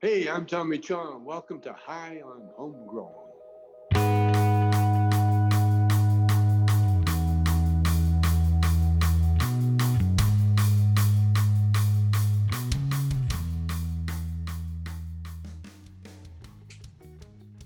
Hey, I'm Tommy Chong. Welcome to High on Homegrown.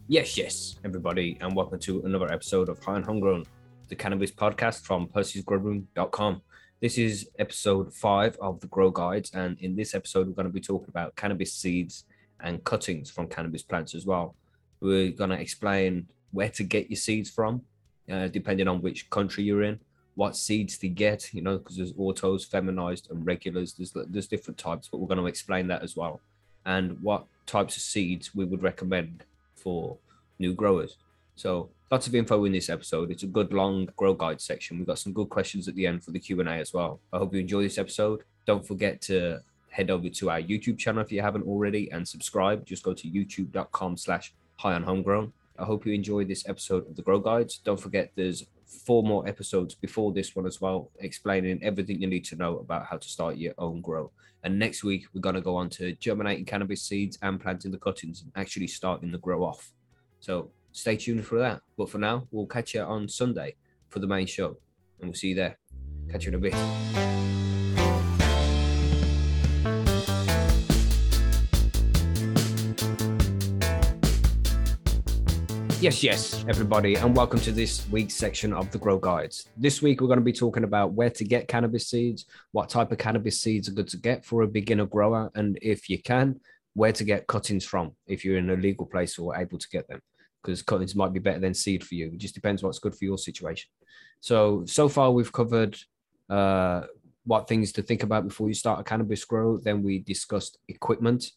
Yes, yes, everybody, and welcome to another episode of High on Homegrown, the cannabis podcast from Percy'sGrowroom.com. This is episode five of the Grow Guides, and in this episode, we're going to be talking about cannabis seeds and cuttings from cannabis plants as well. We're going to explain where to get your seeds from, uh, depending on which country you're in, what seeds to get, you know, because there's autos, feminized, and regulars. There's there's different types, but we're going to explain that as well, and what types of seeds we would recommend for new growers. So lots of info in this episode. It's a good long grow guide section. We've got some good questions at the end for the Q&A as well. I hope you enjoy this episode. Don't forget to head over to our YouTube channel if you haven't already and subscribe. Just go to youtube.com slash high on homegrown. I hope you enjoy this episode of the Grow Guides. Don't forget there's four more episodes before this one as well, explaining everything you need to know about how to start your own grow. And next week, we're going to go on to germinating cannabis seeds and planting the cuttings and actually starting the grow off. So stay tuned for that. But for now, we'll catch you on Sunday for the main show. And we'll see you there. Catch you in a bit. Yes, yes, everybody, and welcome to this week's section of the Grow Guides. This week, we're going to be talking about where to get cannabis seeds, what type of cannabis seeds are good to get for a beginner grower, and if you can, where to get cuttings from if you're in a legal place or able to get them, because cuttings might be better than seed for you. It just depends what's good for your situation. So, so far, we've covered uh, what things to think about before you start a cannabis grow. Then we discussed equipment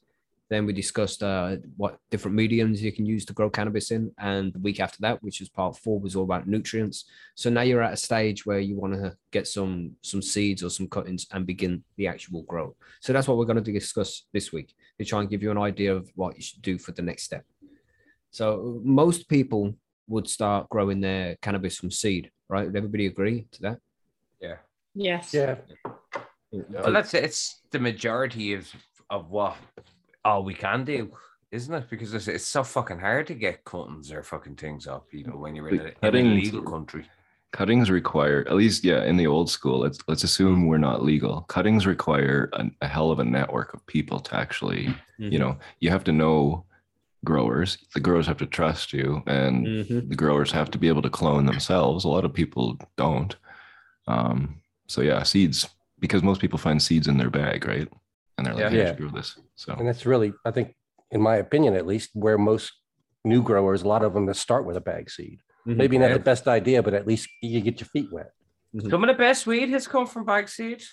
then we discussed uh, what different mediums you can use to grow cannabis in. And the week after that, which was part four, was all about nutrients. So now you're at a stage where you want to get some some seeds or some cuttings and begin the actual grow. So that's what we're going to discuss this week to try and give you an idea of what you should do for the next step. So most people would start growing their cannabis from seed, right? Would everybody agree to that? Yeah. Yes. Yeah. Well, that's it's the majority of of what all we can do, isn't it? Because it's, it's so fucking hard to get cuttings or fucking things off people when you're in a, in a legal country. Cuttings require, at least, yeah, in the old school, let's let's assume we're not legal. Cuttings require a, a hell of a network of people to actually, Mm-hmm. you know, you have to know growers. The growers have to trust you, and Mhm. the growers have to be able to clone themselves. A lot of people don't. Um, so yeah, seeds because most people find seeds in their bag, right? And they're like, Yeah. "Hey, I Yeah. should grow this." So And that's really, I think, in my opinion, at least, where most new growers, a lot of them start with a bag seed. Mhm. Maybe not Yeah. the best idea, but at least you get your feet wet. Some of the best weed has come from bag seed.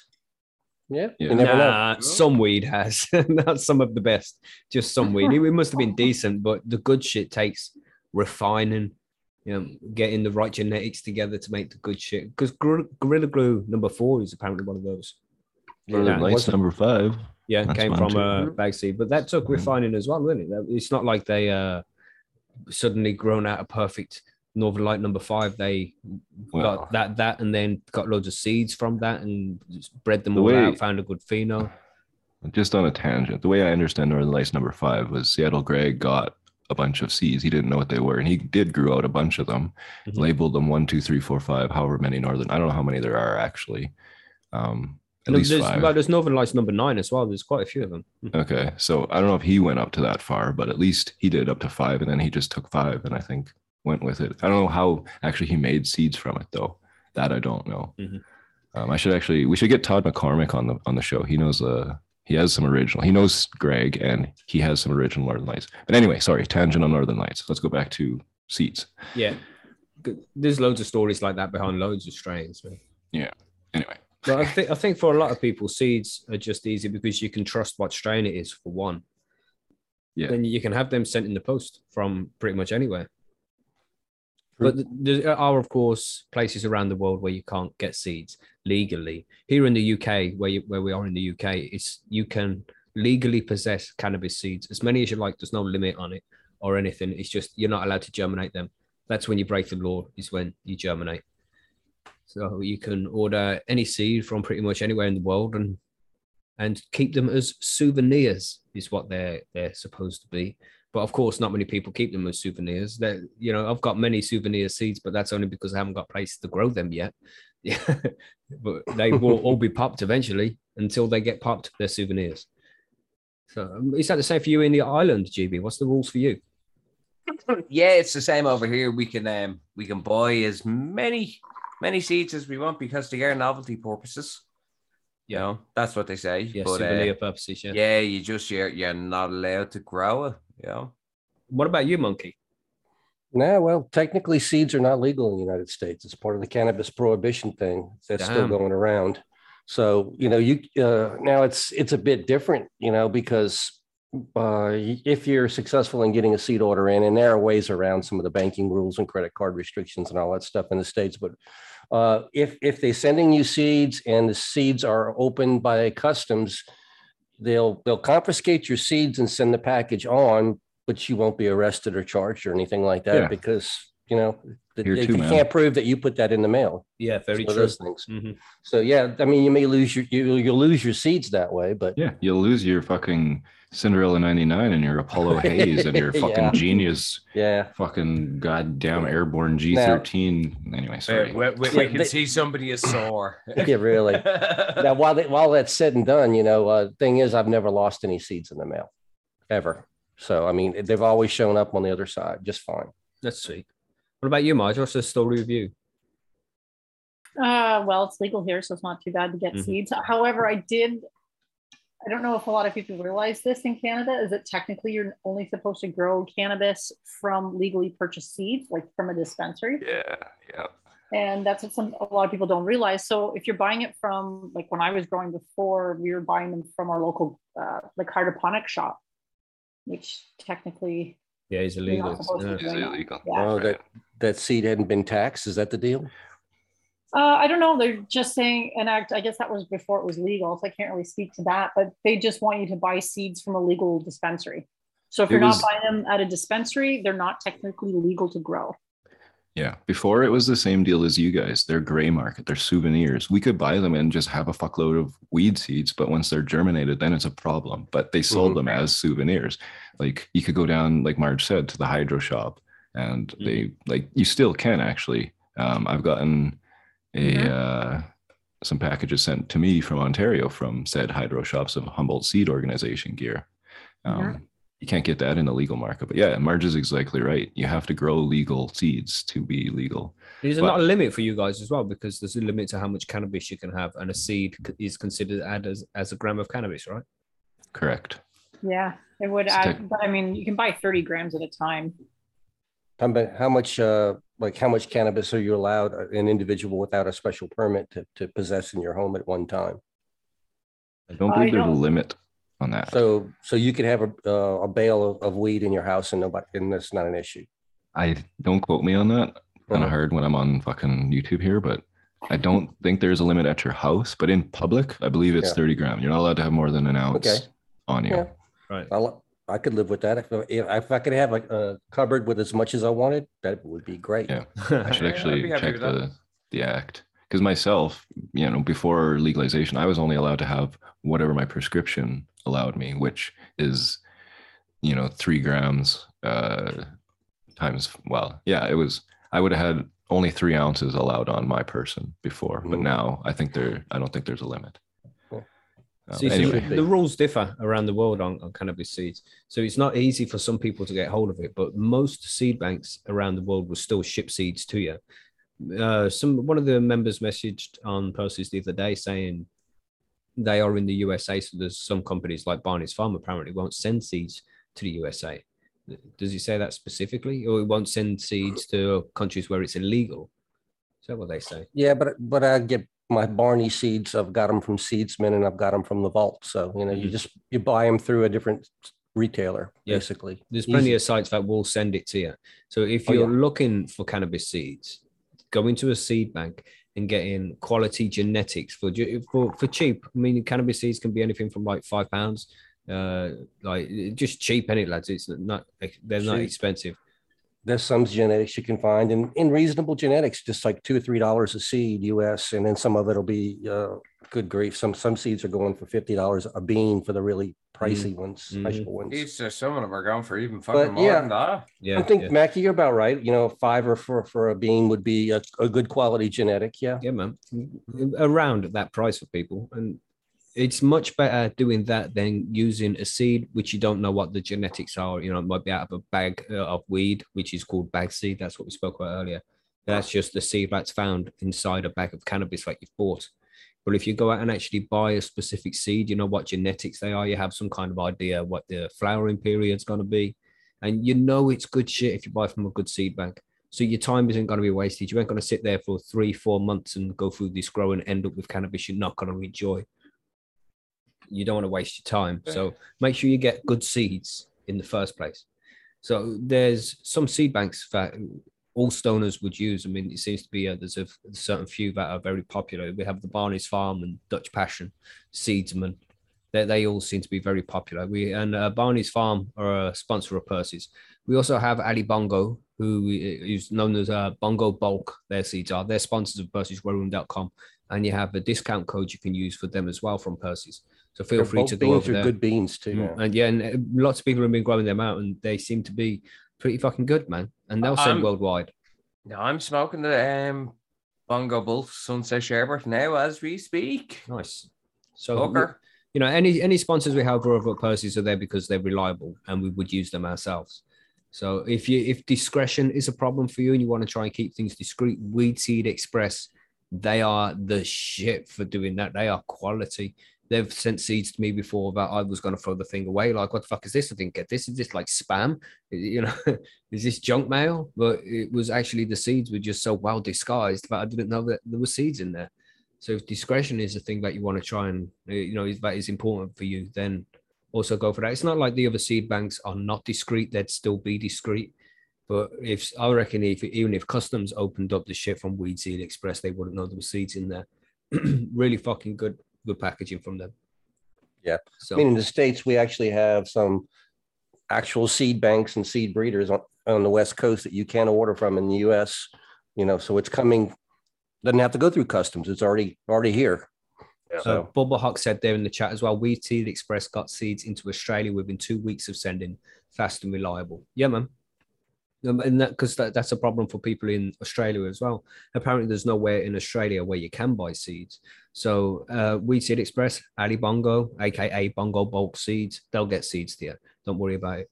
Yeah. Yeah. You never know. Nah, some weed has, not some of the best, just some weed. It, it must have been decent, but the good shit takes refining, you know, getting the right genetics together to make the good shit. Because Gorilla Glue number four is apparently one of those. Northern Yeah, Lights number five. Yeah, That's came from a bag seed, but that took refining as well, didn't it? It's not like they uh suddenly grown out a perfect Northern Light number five. They got that that and then got loads of seeds from that and just bred them The all way- out, found a good pheno. just on a tangent, the way I understand Northern Lights number five was Seattle Greg got a bunch of seeds. He didn't know what they were, and he did grow out a bunch of them, Mhm. labeled them one, two, three, four, five, however many Northern. I don't know how many there are actually. Um, at least there's, five. there's Northern Lights number nine as well. There's quite a few of them. Okay, so I don't know if he went up to that far, but at least he did up to five, and then he just took five, and I think went with it. I don't know how actually he made seeds from it though. That I don't know. Mhm. Um, I should actually we should get Todd McCormick on the on the show. He knows uh he has some original. He knows Greg, and he has some original Northern Lights. But anyway, sorry, tangent on Northern Lights. Let's go back to seeds. Yeah. There's loads of stories like that behind loads of strains, man. Anyway, But I think I think for a lot of people, seeds are just easy because you can trust what strain it is for one. Yeah. Then you can have them sent in the post from pretty much anywhere. True. But there are, of course, places around the world where you can't get seeds legally. Here in the UK, where you, where we are in the UK, it's you can legally possess cannabis seeds as many as you like. There's no limit on it or anything. It's just you're not allowed to germinate them. That's when you break the law. Is when you germinate. So you can order any seed from pretty much anywhere in the world and and keep them as souvenirs. is what they're they're supposed to be. But of course, not many people keep them as souvenirs. That you know, I've got many souvenir seeds, but that's only because I haven't got places to grow them yet. Yeah, but they will all be popped eventually. Until they get popped, they're souvenirs. So um, is that the same for you in the island, GB? What's the rules for you? yeah, it's the same over here. We can um we can buy as many many seeds as we want because they are novelty purposes. You know, that's what they say. Yeah, but, uh, purposes. Yeah. yeah, you just you're you're not allowed to grow it. You know. What about you, Monkey? No, well, technically, seeds are not legal in the United States. It's part of the cannabis prohibition thing that's still going around. So you know, you uh, now it's it's a bit different, you know, because uh, if you're successful in getting a seed order in, and there are ways around some of the banking rules and credit card restrictions and all that stuff in the states, but uh, if if they're sending you seeds and the seeds are opened by customs, they'll they'll confiscate your seeds and send the package on, but you won't be arrested or charged or anything like that Yeah. because you know that Here they, too, you man. can't prove that you put that in the mail. Yeah, very It's true. those things. Mhm. So yeah, I mean, you may lose your you you'll lose your seeds that way, but Yeah, you'll lose your fucking Cinderella 99 and your Apollo Hayes and your fucking Yeah. genius yeah, fucking goddamn airborne G13. anyway, sorry. we, we, Yeah, can they- see somebody is sore. yeah, really. now while they, while that's said and done, you know, uh, thing is, I've never lost any seeds in the mail, ever. So I mean, they've always shown up on the other side just fine. Let's see. What about you, Marge? What's the story with you? Uh, well, it's legal here, so it's not too bad to get Mhm. seeds. However, I did. I don't know if a lot of people realize this in Canada. Is that technically you're only supposed to grow cannabis from legally purchased seeds, like from a dispensary, Yeah, yeah. and that's what some a lot of people don't realize. So if you're buying it from, like when I was growing before, we were buying them from our local uh, like hydroponic shop, which technically Yeah, it's you're illegal. Yeah. to Is illegal. Yeah. Oh, that that seed hadn't been taxed. Is that the deal? Uh, I don't know. They're just saying an act. I guess that was before it was legal, so I can't really speak to that. But they just want you to buy seeds from a legal dispensary. So if It you're was- not buying them at a dispensary, they're not technically legal to grow. Yeah. Before it was the same deal as you guys. They're gray market, they're souvenirs. We could buy them and just have a fuckload of weed seeds, but once they're germinated, then it's a problem. But they sold Mhm. them as souvenirs. Like you could go down, like Marge said, to the hydro shop and they like you still can actually. Um, I've gotten a Mhm. uh some packages sent to me from Ontario from said hydro shops of Humboldt Seed Organization gear. Um. You can't get that in the legal market, but yeah, Marge is exactly right. You have to grow legal seeds to be legal. There's But- not a limit for you guys as well because there's a limit to how much cannabis you can have, and a seed is considered add as, as a gram of cannabis, right? Correct. Yeah, it would It's add. tech- But I mean, you can buy 30 grams at a time. How about how much uh like how much cannabis are you allowed uh, an individual without a special permit to, to possess in your home at one time? I don't I believe there's a don't- limit on that. So so you could have a uh, a bale of, of weed in your house and nobody and that's not an issue. I don't quote me on that. Kind of Uh-huh. hard when I'm on fucking YouTube here, but I don't think there's a limit at your house. But in public, I believe it's Yeah. 30 gram. You're not allowed to have more than an ounce Okay. on you. Yeah. Right. I I could live with that if if, if I could have a, a cupboard with as much as I wanted, that would be great. Yeah. I should actually be happy check the the act because myself, you know, before legalization, I was only allowed to have whatever my prescription allowed me, which is, you know, three grams uh, times. Well, yeah, it was. I would have had only three ounces allowed on my person before, but Mhm. now I think there. I don't think there's a limit. Cool. Um, so anyway, should be. the rules differ around the world on, on cannabis seeds. So it's not easy for some people to get hold of it, but most seed banks around the world will still ship seeds to you. Uh, some one of the members messaged on Percy's the other day saying they are in the USA. So there's some companies like Barney's Farm apparently won't send seeds to the USA. Does he say that specifically, or it won't send seeds to countries where it's illegal? Is that what they say? Yeah, but but I get my Barney seeds. I've got them from Seedsman and I've got them from the vault. So you know, you Mhm. just you buy them through a different retailer, Yeah. basically. There's plenty Easy. of sites that will send it to you. So if Oh, you're yeah. looking for cannabis seeds, go into a seed bank and get in quality genetics for for for cheap. I mean, cannabis seeds can be anything from like five pounds, uh, like just cheap, any lads. It's not they're not Cheap. expensive. There's some genetics you can find in, in reasonable genetics, just like two or three dollars a seed US, and then some of it'll be uh, good grief, some some seeds are going for fifty dollars a bean for the really pricey ones, Mhm. special ones. These are some of them are going for even fucking But more yeah. than that. Yeah. I think yeah. Mackie, you're about right. You know, five or for for a bean would be a, a good quality genetic. Yeah. yeah, man, around that price for people, and it's much better doing that than using a seed which you don't know what the genetics are. You know, it might be out of a bag uh, of weed, which is called bag seed. That's what we spoke about earlier. That's just the seed that's found inside a bag of cannabis like you've bought. But if you go out and actually buy a specific seed, you know what genetics they are. You have some kind of idea what the flowering period's going to be, and you know it's good shit if you buy from a good seed bank. So your time isn't going to be wasted. You ain't going to sit there for three, four months and go through this grow and end up with cannabis you're not going to enjoy. You don't want to waste your time. So make sure you get good seeds in the first place. So there's some seed banks that all stoners would use. I mean, it seems to be uh, there's a, certain few that are very popular. We have the Barney's Farm and Dutch Passion, Seedsman. They, they all seem to be very popular. We and uh, Barney's Farm are a sponsor of Percy's. We also have Ali Bongo, who is known as uh, Bongo Bulk. Their seeds are. They're sponsors of Percy'sGrowroom.com. And you have a discount code you can use for them as well from Percy's. So feel Their free bulk to go beans over are there. good beans too. Mm, yeah. And yeah, and uh, lots of people have been growing them out, and they seem to be pretty fucking good, man. And they'll send Um, worldwide. Now I'm smoking the um Bongo Bulk Sunset Sherbert now as we speak. Nice. So Hooker. you know, any any sponsors we have over at Percy's are there because they're reliable, and we would use them ourselves. So if you if discretion is a problem for you and you want to try and keep things discreet, Weed Seed Express, they are the shit for doing that. They are quality. They've sent seeds to me before that I was going to throw the thing away. Like, what the fuck is this? I didn't get this. Is this like spam? You know, is this junk mail? But it was actually the seeds were just so well disguised that I didn't know that there were seeds in there. So if discretion is a thing that you want to try and uh, you know that is important for you, then also go for that. It's not like the other seed banks are not discreet; they'd still be discreet. But if I reckon if even if customs opened up the shit from Weed Seed Express, they wouldn't know there were seeds in there. really fucking good, good packaging from them. Yeah. So I mean, in the States, we actually have some actual seed banks and seed breeders on, on the West Coast that you can order from in the US. You know, so it's coming, doesn't have to go through customs. It's already already here. So So Bubba Hawk said there in the chat as well, Weed Seed Express got seeds into Australia within two weeks of sending, fast and reliable. Yeah, man. Um, and that because that, that's a problem for people in Australia as well. Apparently, there's nowhere in Australia where you can buy seeds. So, uh, Weed Seed Express, Ali Bongo, aka Bongo Bulk Seeds, they'll get seeds there. Don't worry about it.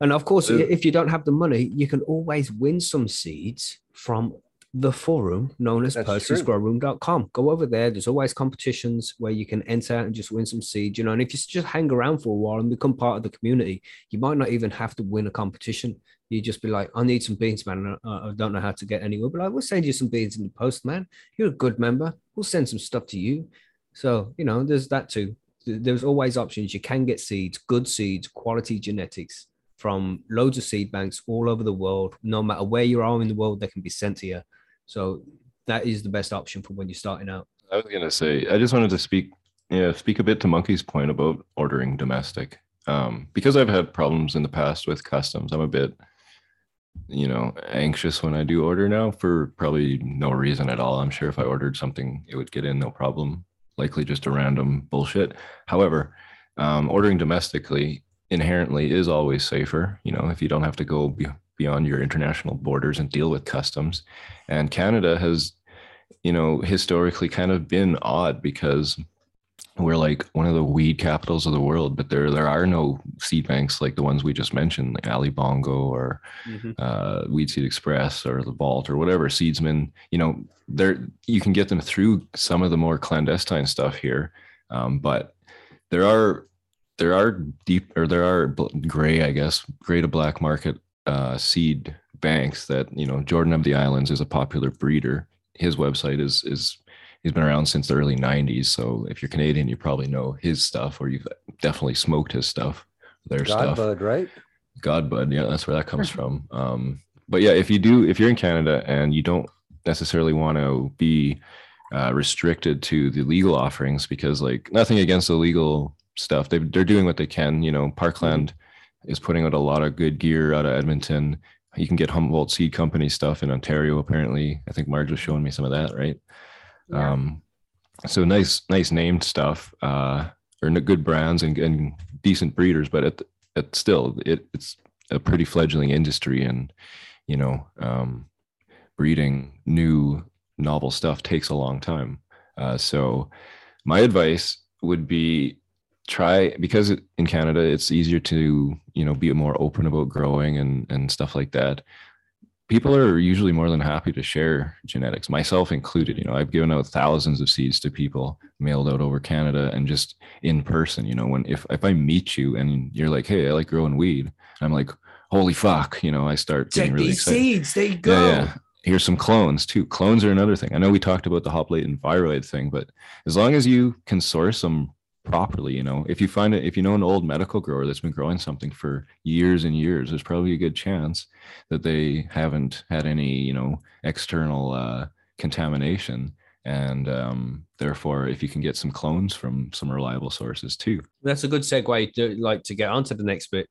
And of course, if you don't have the money, you can always win some seeds from the forum known as. Percy'sGrowroom.com. Go over there. There's always competitions where you can enter and just win some seeds, you know. And if you just hang around for a while and become part of the community, you might not even have to win a competition. You just be like, I need some beans, man. I, I don't know how to get anywhere. But like, we'll send you some beans in the post, man. You're a good member. We'll send some stuff to you. So, you know, there's that too. There's always options. You can get seeds, good seeds, quality genetics from loads of seed banks all over the world. No matter where you are in the world, they can be sent to you. So that is the best option for when you're starting out. I was gonna say, I just wanted to speak, yeah, speak a bit to Monkey's point about ordering domestic. Um, because I've had problems in the past with customs, I'm a bit, you know, anxious when I do order now for probably no reason at all. I'm sure if I ordered something, it would get in no problem. Likely just a random bullshit. However, um, ordering domestically inherently is always safer. You know, if you don't have to go be- beyond your international borders and deal with customs. And Canada has you know, historically kind of been odd because we're like one of the weed capitals of the world, but there there are no seed banks like the ones we just mentioned, like Ali Bongo or uh, Weed Seed Express or the Vault or whatever Seedsman. You know, there you can get them through some of the more clandestine stuff here, um, but there are there are deep or there are gray, I guess, gray to black market uh, seed banks that you know Jordan of the Islands is a popular breeder. His website is is he's been around since the early 90s so if you're canadian you probably know his stuff or you've definitely smoked his stuff their stuff Godbud, right? Godbud, yeah, that's where that comes from. Um, but yeah, if you do, if you're in Canada and you don't necessarily want to be uh, restricted to the legal offerings, because like nothing against the legal stuff, they they're doing what they can. You know, Parkland is putting out a lot of good gear out of Edmonton. You can get Humboldt Seed Company stuff in Ontario. Apparently, I think Marge was showing me some of that, right? Yeah. Um, so nice, nice named stuff, uh, or good brands and, and decent breeders, but it, it still, it, it's a pretty fledgling industry and, you know, um, breeding new novel stuff takes a long time. Uh, so my advice would be try because in Canada it's easier to you know be more open about growing and and stuff like that. People are usually more than happy to share genetics, myself included. You know, I've given out thousands of seeds to people, mailed out over Canada, and just in person. You know, when if if I meet you and you're like, "Hey, I like growing weed," I'm like, "Holy fuck!" You know, I start getting really these excited. seeds. They go. Yeah, yeah. Here's some clones too. Clones are another thing. I know we talked about the hop latent and viroid thing, but as long as you can source them properly, you know, if you find it, if you know an old medical grower that's been growing something for years and years, there's probably a good chance that they haven't had any, you know, external uh, contamination. And um, therefore, if you can get some clones from some reliable sources too, That's a good segue to like to get onto the next bit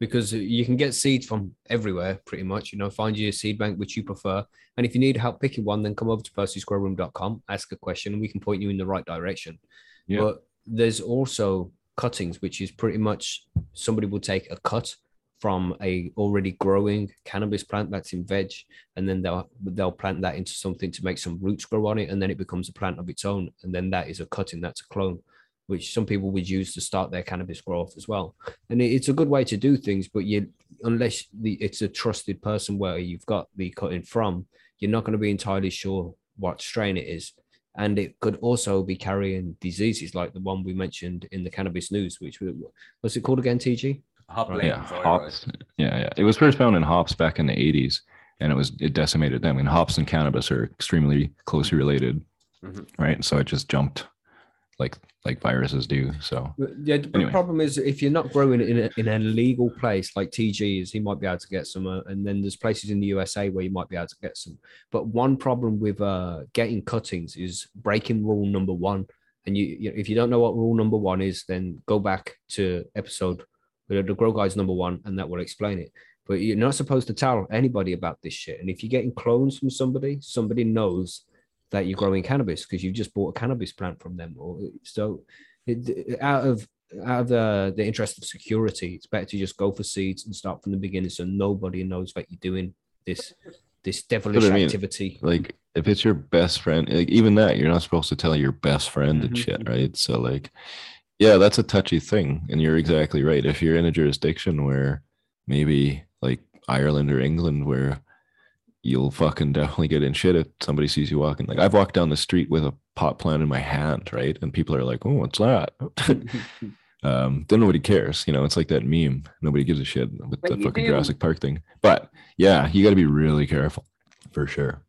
because you can get seeds from everywhere pretty much. You know, find your seed bank which you prefer. And if you need help picking one, then come over to percysgrowroom.com, ask a question, and we can point you in the right direction. Yeah. But there's also cuttings, which is pretty much somebody will take a cut from a already growing cannabis plant that's in veg, and then they'll they'll plant that into something to make some roots grow on it, and then it becomes a plant of its own, and then that is a cutting, that's a clone, which some people would use to start their cannabis growth as well. And it's a good way to do things, but you unless the it's a trusted person where you've got the cutting from, you're not going to be entirely sure what strain it is. And it could also be carrying diseases like the one we mentioned in the cannabis news, which was what's it called again, TG? Hop latent yeah, hops. Yeah, yeah. It was first found in hops back in the 80s, and it was it decimated them. And hops and cannabis are extremely closely related, Mhm. right? So it just jumped like like viruses do. So Yeah, the Anyway. problem is if you're not growing it in a, in a legal place like TG is, he might be able to get some, uh, and then there's places in the USA where you might be able to get some. But one problem with uh, getting cuttings is breaking rule number one. And you, you, if you don't know what rule number one is, then go back to episode the Grow Guides number one, and that will explain it. But you're not supposed to tell anybody about this shit. And if you're getting clones from somebody, somebody knows that you're growing cannabis because you've just bought a cannabis plant from them. Or so it, out of out of the, the interest of security, it's better to just go for seeds and start from the beginning so nobody knows that you're doing this this devilish I mean. activity. like if it's your best friend, like even that, you're not supposed to tell your best friend and Mhm. shit, right? So like, yeah, that's a touchy thing, and you're exactly right. If you're in a jurisdiction where maybe like Ireland or England, where you'll fucking definitely get in shit if somebody sees you walking. Like I've walked down the street with a pot plant in my hand, right? And people are like, "Oh, what's that?" um, then nobody cares. You know, it's like that meme. Nobody gives a shit with But the fucking do. Jurassic Park thing. But yeah, you got to be really careful for sure.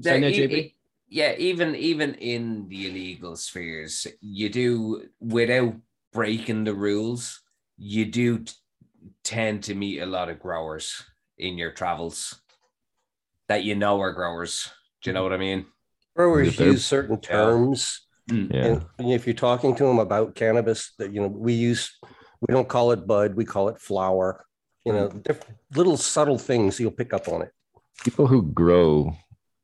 Say no, Yeah, e- JB? e- yeah, even even in the illegal spheres, you do without breaking the rules, you do t- tend to meet a lot of growers in your travels that you know are growers. Do you know mm-hmm. what I mean? Growers If they're- use certain terms, mm. Yeah. and if you're talking to them about cannabis, that you know, we use we don't call it bud, we call it flower. You know, mm. different little subtle things you'll pick up on it. people who grow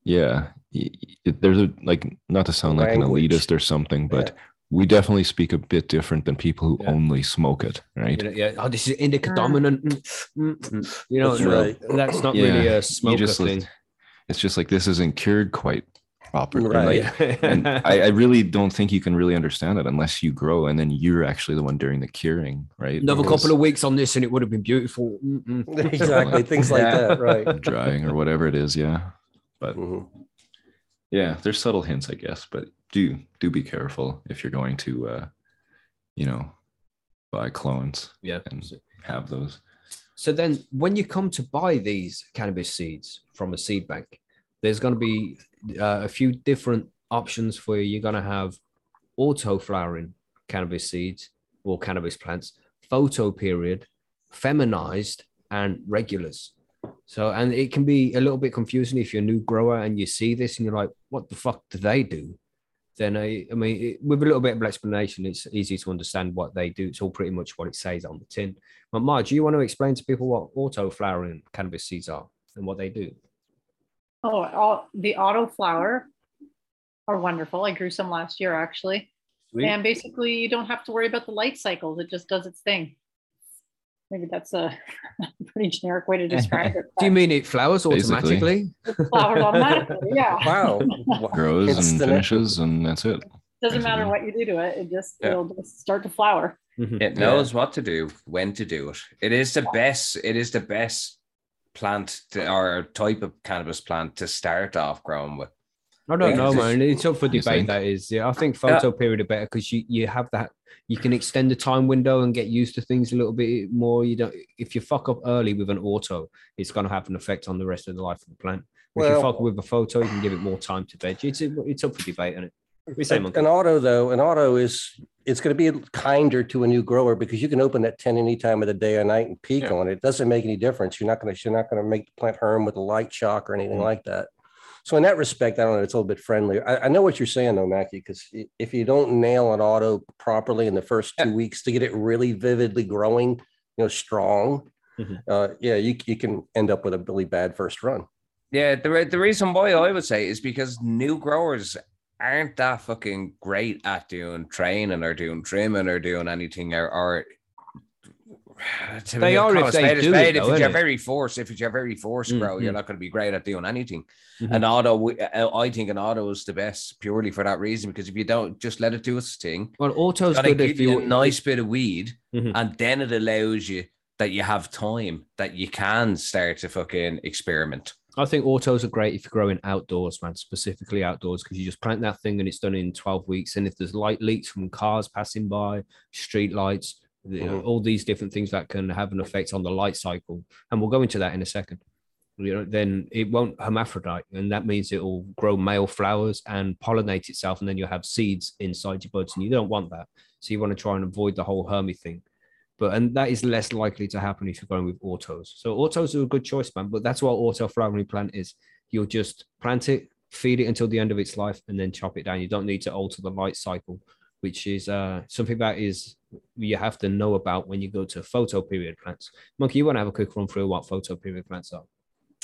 yeah y- y- there's a like not to sound like Language. an elitist or something but Yeah. We definitely speak a bit different than people who Yeah. only smoke it right You know, yeah, oh, this is indica dominant. mm, mm, mm. You know, That's right. that's not Yeah, really a smoker just thing. it's just like this isn't cured quite properly Right. like, and I, I really don't think you can really understand it unless you grow and then you're actually the one doing the curing right Another Because couple of weeks on this and it would have been beautiful. Mm, mm. exactly, things like Yeah. that, right? drying or whatever it is yeah but Mhm. Yeah there's subtle hints i guess but do do be careful if you're going to uh you know buy clones Yeah. and have those So then, when you come to buy these cannabis seeds from a seed bank, there's going to be uh, a few different options for you. You're going to have auto flowering cannabis seeds or cannabis plants, photo period, feminized, and regulars. So, and it can be a little bit confusing if you're a new grower and you see this and you're like, what the fuck do they do? Then, I, I mean, it, with a little bit of explanation, it's easy to understand what they do. It's all pretty much what it says on the tin. But Marge, do you want to explain to people what auto flowering cannabis seeds are and what they do? Oh, all, the auto flower are wonderful. I grew some last year actually. Sweet. And basically, you don't have to worry about the light cycles. It just does its thing. Maybe that's a pretty generic way to describe it. Do you mean it flowers automatically? but flowers automatically? Yeah. Wow. Grows and Instant- finishes, and that's it. Doesn't matter what you do to it. It just Yeah. it'll just start to flower. Mhm. It knows what to do, when to do it. It is the best. It is the best plant to, or type of cannabis plant to start off growing with. I don't know, man. It's up for debate. That is, yeah. I think photo period are better because you you have that. You can extend the time window and get used to things a little bit more. You don't. If you fuck up early with an auto, it's going to have an effect on the rest of the life of the plant. If you fuck with a photo, you can give it more time to veg. It's it's up for debate, isn't it? An auto though, an auto is it's going to be kinder to a new grower because you can open that tent any time of the day or night and peek Yeah. on it. It doesn't make any difference. You're not going to you're not going to make the plant harm with a light shock or anything Mhm. like that. So in that respect, I don't know. It's a little bit friendlier. I, I know what you're saying though, Mackie, because if you don't nail an auto properly in the first two weeks to get it really vividly growing, you know, strong, Mhm. uh, yeah, you you can end up with a really bad first run. Yeah, the re- the reason why I would say is because new growers aren't that fucking great at doing training or doing trimming or doing anything or. or They are if they do it though, if it's your innit? very force, if it's your very force grow, you're Mhm. not going to be great at doing anything. Mhm. An auto, uh, I think an auto is the best purely for that reason because if you don't just let it do its thing, Well, auto's it's good if you a nice bit of weed, Mhm. and then it allows you that you have time that you can start to fucking experiment. I think autos are great if you're growing outdoors, man, specifically outdoors, because you just plant that thing and it's done in 12 weeks. And if there's light leaks from cars passing by, street lights, the- Mhm. all these different things that can have an effect on the light cycle, and we'll go into that in a second. You know, then it won't hermaphrodite, and that means it will grow male flowers and pollinate itself, and then you'll have seeds inside your buds, and you don't want that. So you want to try and avoid the whole hermy thing. But and that is less likely to happen if you're going with autos. So autos are a good choice, man. But that's what auto flowering plant is. You'll just plant it, feed it until the end of its life, and then chop it down. You don't need to alter the light cycle, which is uh, something that is you have to know about when you go to photo period plants. Monkey, you want to have a quick run through what photo period plants are?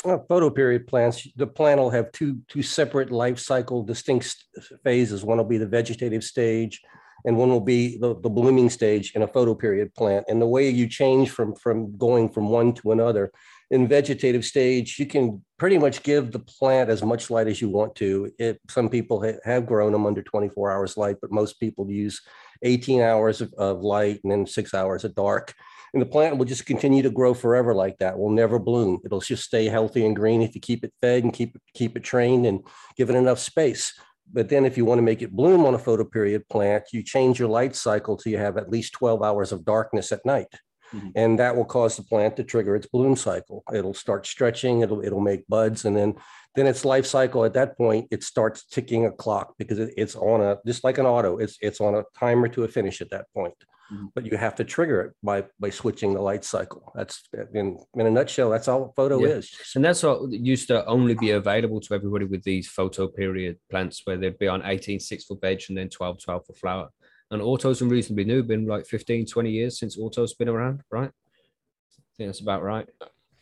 Uh, photo period plants, the plant will have two two separate life cycle distinct phases. One will be the vegetative stage, and one will be the, the blooming stage in a photo period plant. And the way you change from from going from one to another in vegetative stage, you can pretty much give the plant as much light as you want to. It some people ha- have grown them under 24 hours light, but most people use 18 hours of, of light and then six hours of dark. And the plant will just continue to grow forever like that. Will never bloom. It'll just stay healthy and green if you keep it fed and keep it keep it trained and give it enough space. But then if you want to make it bloom on a photoperiod plant, you change your light cycle till you have at least 12 hours of darkness at night. Mhm. And that will cause the plant to trigger its bloom cycle. It'll start stretching, it'll it'll make buds, and then then its life cycle at that point, it starts ticking a clock because it- it's on a just like an auto, it's it's on a timer to a finish at that point Mhm. but you have to trigger it by by switching the light cycle. That's in in a nutshell. That's all a photo Yeah. is. And that's what used to only be available to everybody with these photo period plants where they'd be on 18, 6 for veg and then 12, 12 for flower. And autos are reasonably new, been like 15, 20 years since autos been around, right? I think that's about right.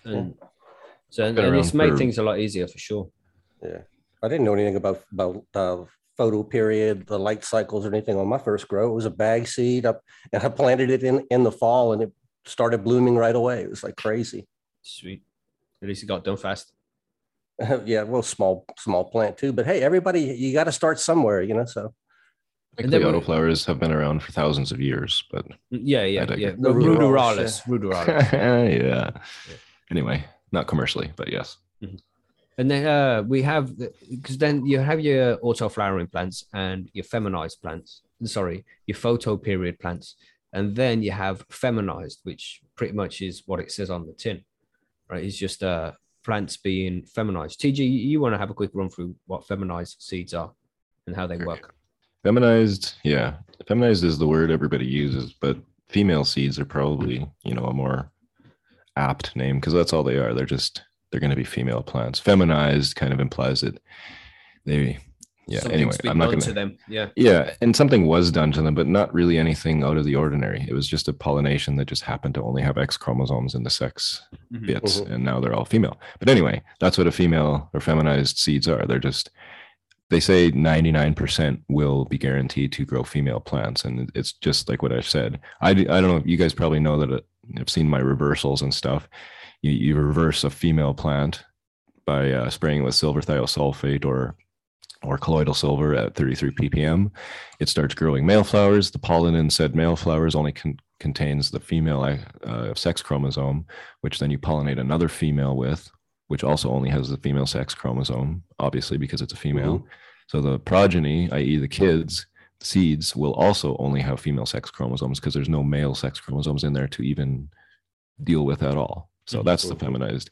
And so and, and it's around made for- things a lot easier for sure. Yeah, I didn't know anything about about uh, photo period, the light cycles, or anything on my first grow. It was a bag seed up, and I planted it in in the fall, and it started blooming right away. It was like crazy. Sweet. At least it got done fast. yeah, well, small small plant too. But hey, everybody, you got to start somewhere, you know. So And Likely then we- autoflowers have been around for thousands of years, but Mm, Yeah, yeah, I yeah. it. The Ruderalis. ruderalis, Ruderalis. yeah. Anyway, not commercially, but yes. And then uh, we have because then you have your auto flowering plants and your feminized plants. Sorry, your photo period plants, and then you have feminized, which pretty much is what it says on the tin, right? It's just uh, plants being feminized. TG, you want to have a quick run through what feminized seeds are and how they work? Feminized, yeah. Feminized is the word everybody uses, but female seeds are probably, you know, a more apt name because that's all they are. They're just they're going to be female plants. Feminized kind of implies that they, yeah. Something's anyway, I'm not going to them. Yeah. Yeah, and something was done to them, but not really anything out of the ordinary. It was just a pollination that just happened to only have X chromosomes in the sex Mhm. bits, Mhm. and now they're all female. But anyway, that's what a female or feminized seeds are. They're just they say 99% will be guaranteed to grow female plants and it's just like what i said i, I don't know you guys probably know that i've seen my reversals and stuff you, you reverse a female plant by uh, spraying with silver thiosulfate or or colloidal silver at 33 ppm it starts growing male flowers the pollen in said male flowers only con- contains the female uh, sex chromosome which then you pollinate another female with which also only has the female sex chromosome, obviously because it's a female. So the progeny, i.e., the kids, seeds, will also only have female sex chromosomes because there's no male sex chromosomes in there to even deal with at all. So that's the feminized.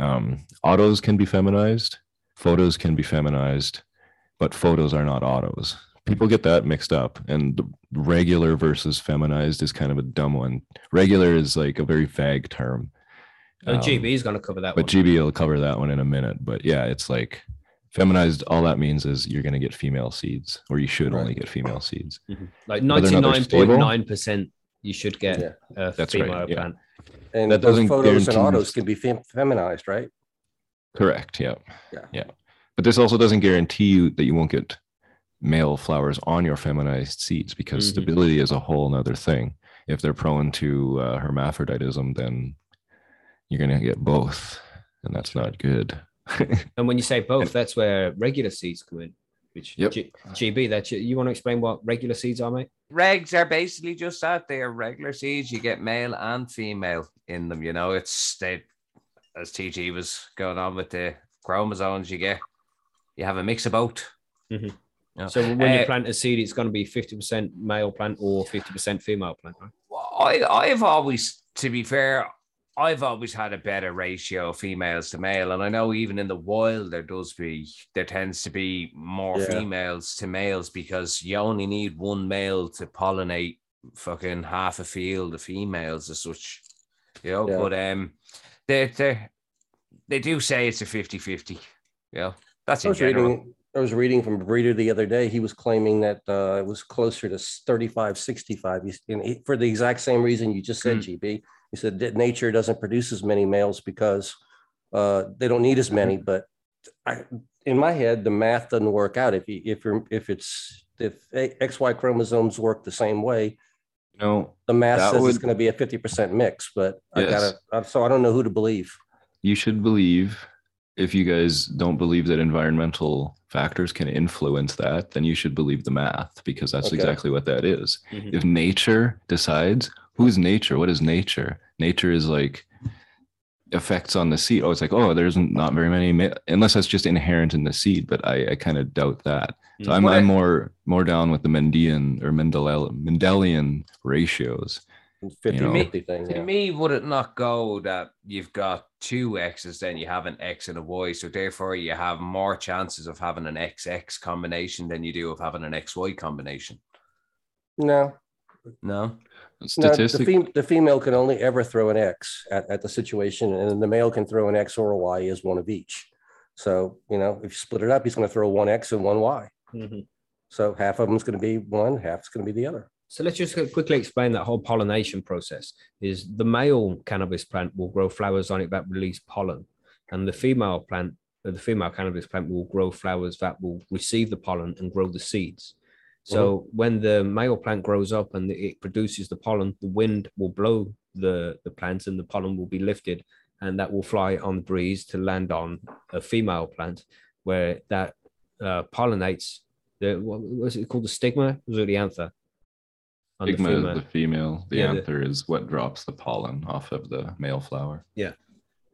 Um, autos can be feminized, photos can be feminized, but photos are not autos. People get that mixed up, and regular versus feminized is kind of a dumb one. Regular is like a very vague term Oh, Um, GB is going to cover that but one. GB will cover that one in a minute. But yeah, it's like feminized. All that means is you're going to get female seeds, or you should only get female seeds. Mhm. Like Whether or not they're 99.9% you should get Yeah. a That's right, female yeah. And That those doesn't photos and autos can be fem- feminized, right? Correct. Yeah. Yeah. Yeah. But this also doesn't guarantee you that you won't get male flowers on your feminized seeds because Mhm. stability is a whole nother thing. If they're prone to uh, hermaphroditism, then you're going to get both, and that's not good. And when you say both, that's where regular seeds come in. Which Yep. G- GB, that you, you want to explain what regular seeds are, mate? Regs are basically just that. They are regular seeds. You get male and female in them. You know, it's they as TG was going on with the chromosomes, you get you have a mix of both. Mhm. You know, So when uh, you plant a seed, it's going to be 50% male plant or 50% female plant, right? I I've always, to be fair, I've always had a better ratio of females to male, and I know even in the wild there does be there tends to be more Yeah. females to males because you only need one male to pollinate fucking half a field of females as such, you know. Yeah. But um, they they they do say it's a 50-50, you know. That's I was general. reading, I was reading from a breeder the other day. He was claiming that uh, it was closer to 35, 65. And he, for the exact same reason you just said, Mm. GB. He said that nature doesn't produce as many males because uh, they don't need as many. But I, in my head, the math doesn't work out. If you, if you're, if it's, if XY chromosomes work the same way, no, the math That says it's going to be a 50% mix, but I Yes. gotta, uh, so I don't know who to believe. you should believe if you guys don't believe that environmental factors can influence that then you should believe the math because that's Okay. exactly what that is Mhm. if nature decides who's nature? What is nature? Nature is like effects on the seed. Oh it's like oh there's not very many ma- unless that's just inherent in the seed but i, I kind of doubt that. So Mm. i'm, I- I'm more more down with the mendelian or mendel mendelian ratios 50 know, 50 thing. To me, would it not go that you've got two X's, then you have an X and a Y, so therefore you have more chances of having an XX combination than you do of having an XY combination? No, No, No, the, fem- the female can only ever throw an X at, at the situation, and the male can throw an X or a Y as one of each. So, you know, if you split it up, he's going to throw one X and one Y. Mhm. So half of them is going to be one, half is going to be the other. So let's just quickly explain that whole pollination process. Is the male cannabis plant will grow flowers on it that release pollen, and the female plant, the female cannabis plant will grow flowers that will receive the pollen and grow the seeds. So when the male plant grows up and it produces the pollen, the wind will blow the the plant and the pollen will be lifted, and that will fly on the breeze to land on a female plant, where that uh, pollinates the what was it called? The stigma? Was it the anther? On the stigma is the female the Yeah, the- anther is what drops the pollen off of the male flower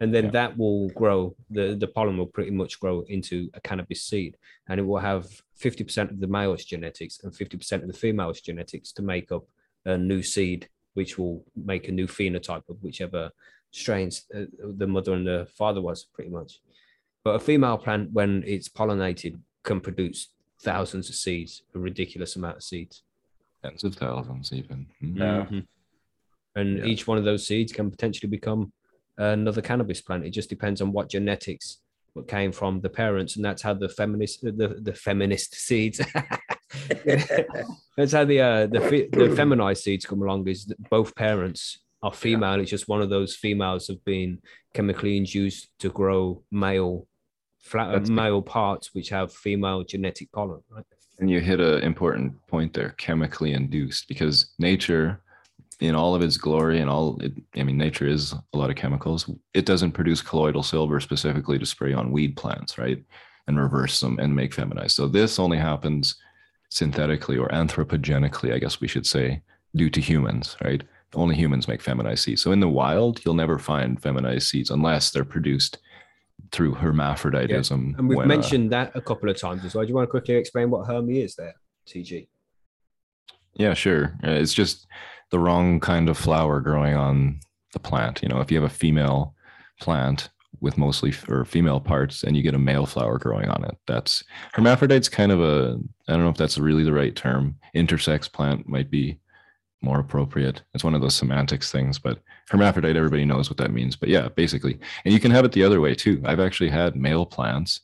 and then Yeah. that will grow the the pollen will pretty much grow into a cannabis seed and it will have 50% of the male's genetics and 50% of the female's genetics to make up a new seed which will make a new phenotype of whichever strains uh, the mother and the father was pretty much but a female plant when it's pollinated can produce thousands of seeds a ridiculous amount of seeds tens of thousands even Mhm. Yeah. Mhm. And Yeah. each one of those seeds can potentially become another cannabis plant. It just depends on what genetics came from the parents, and that's how the feminist the, the feminist seeds. that's how the uh, the the feminized seeds come along. Is that both parents are female. It's just one of those females have been chemically induced to grow male flat the- male parts which have female genetic pollen, right? And you hit an important point there, chemically induced, because nature, in all of its glory and all it, I mean, nature is a lot of chemicals. It doesn't produce colloidal silver specifically to spray on weed plants, right? And reverse them and make feminized. So this only happens synthetically or anthropogenically, I guess we should say, due to humans, right? Only humans make feminized seeds. So in the wild, you'll never find feminized seeds unless they're produced through hermaphroditism. And we've when, uh, mentioned that a couple of times as well. Do you want to quickly explain what Hermy is there, TG? Yeah, sure. Uh, It's just the wrong kind of flower growing on the plant. You know, if you have a female plant with mostly f- or female parts and you get a male flower growing on it, that's hermaphrodite's kind of a I don't know if that's really the right term. Intersex plant might be more appropriate. It's one of those semantics things, but hermaphrodite everybody knows what that means. But yeah, basically, and you can have it the other way too. I've actually had male plants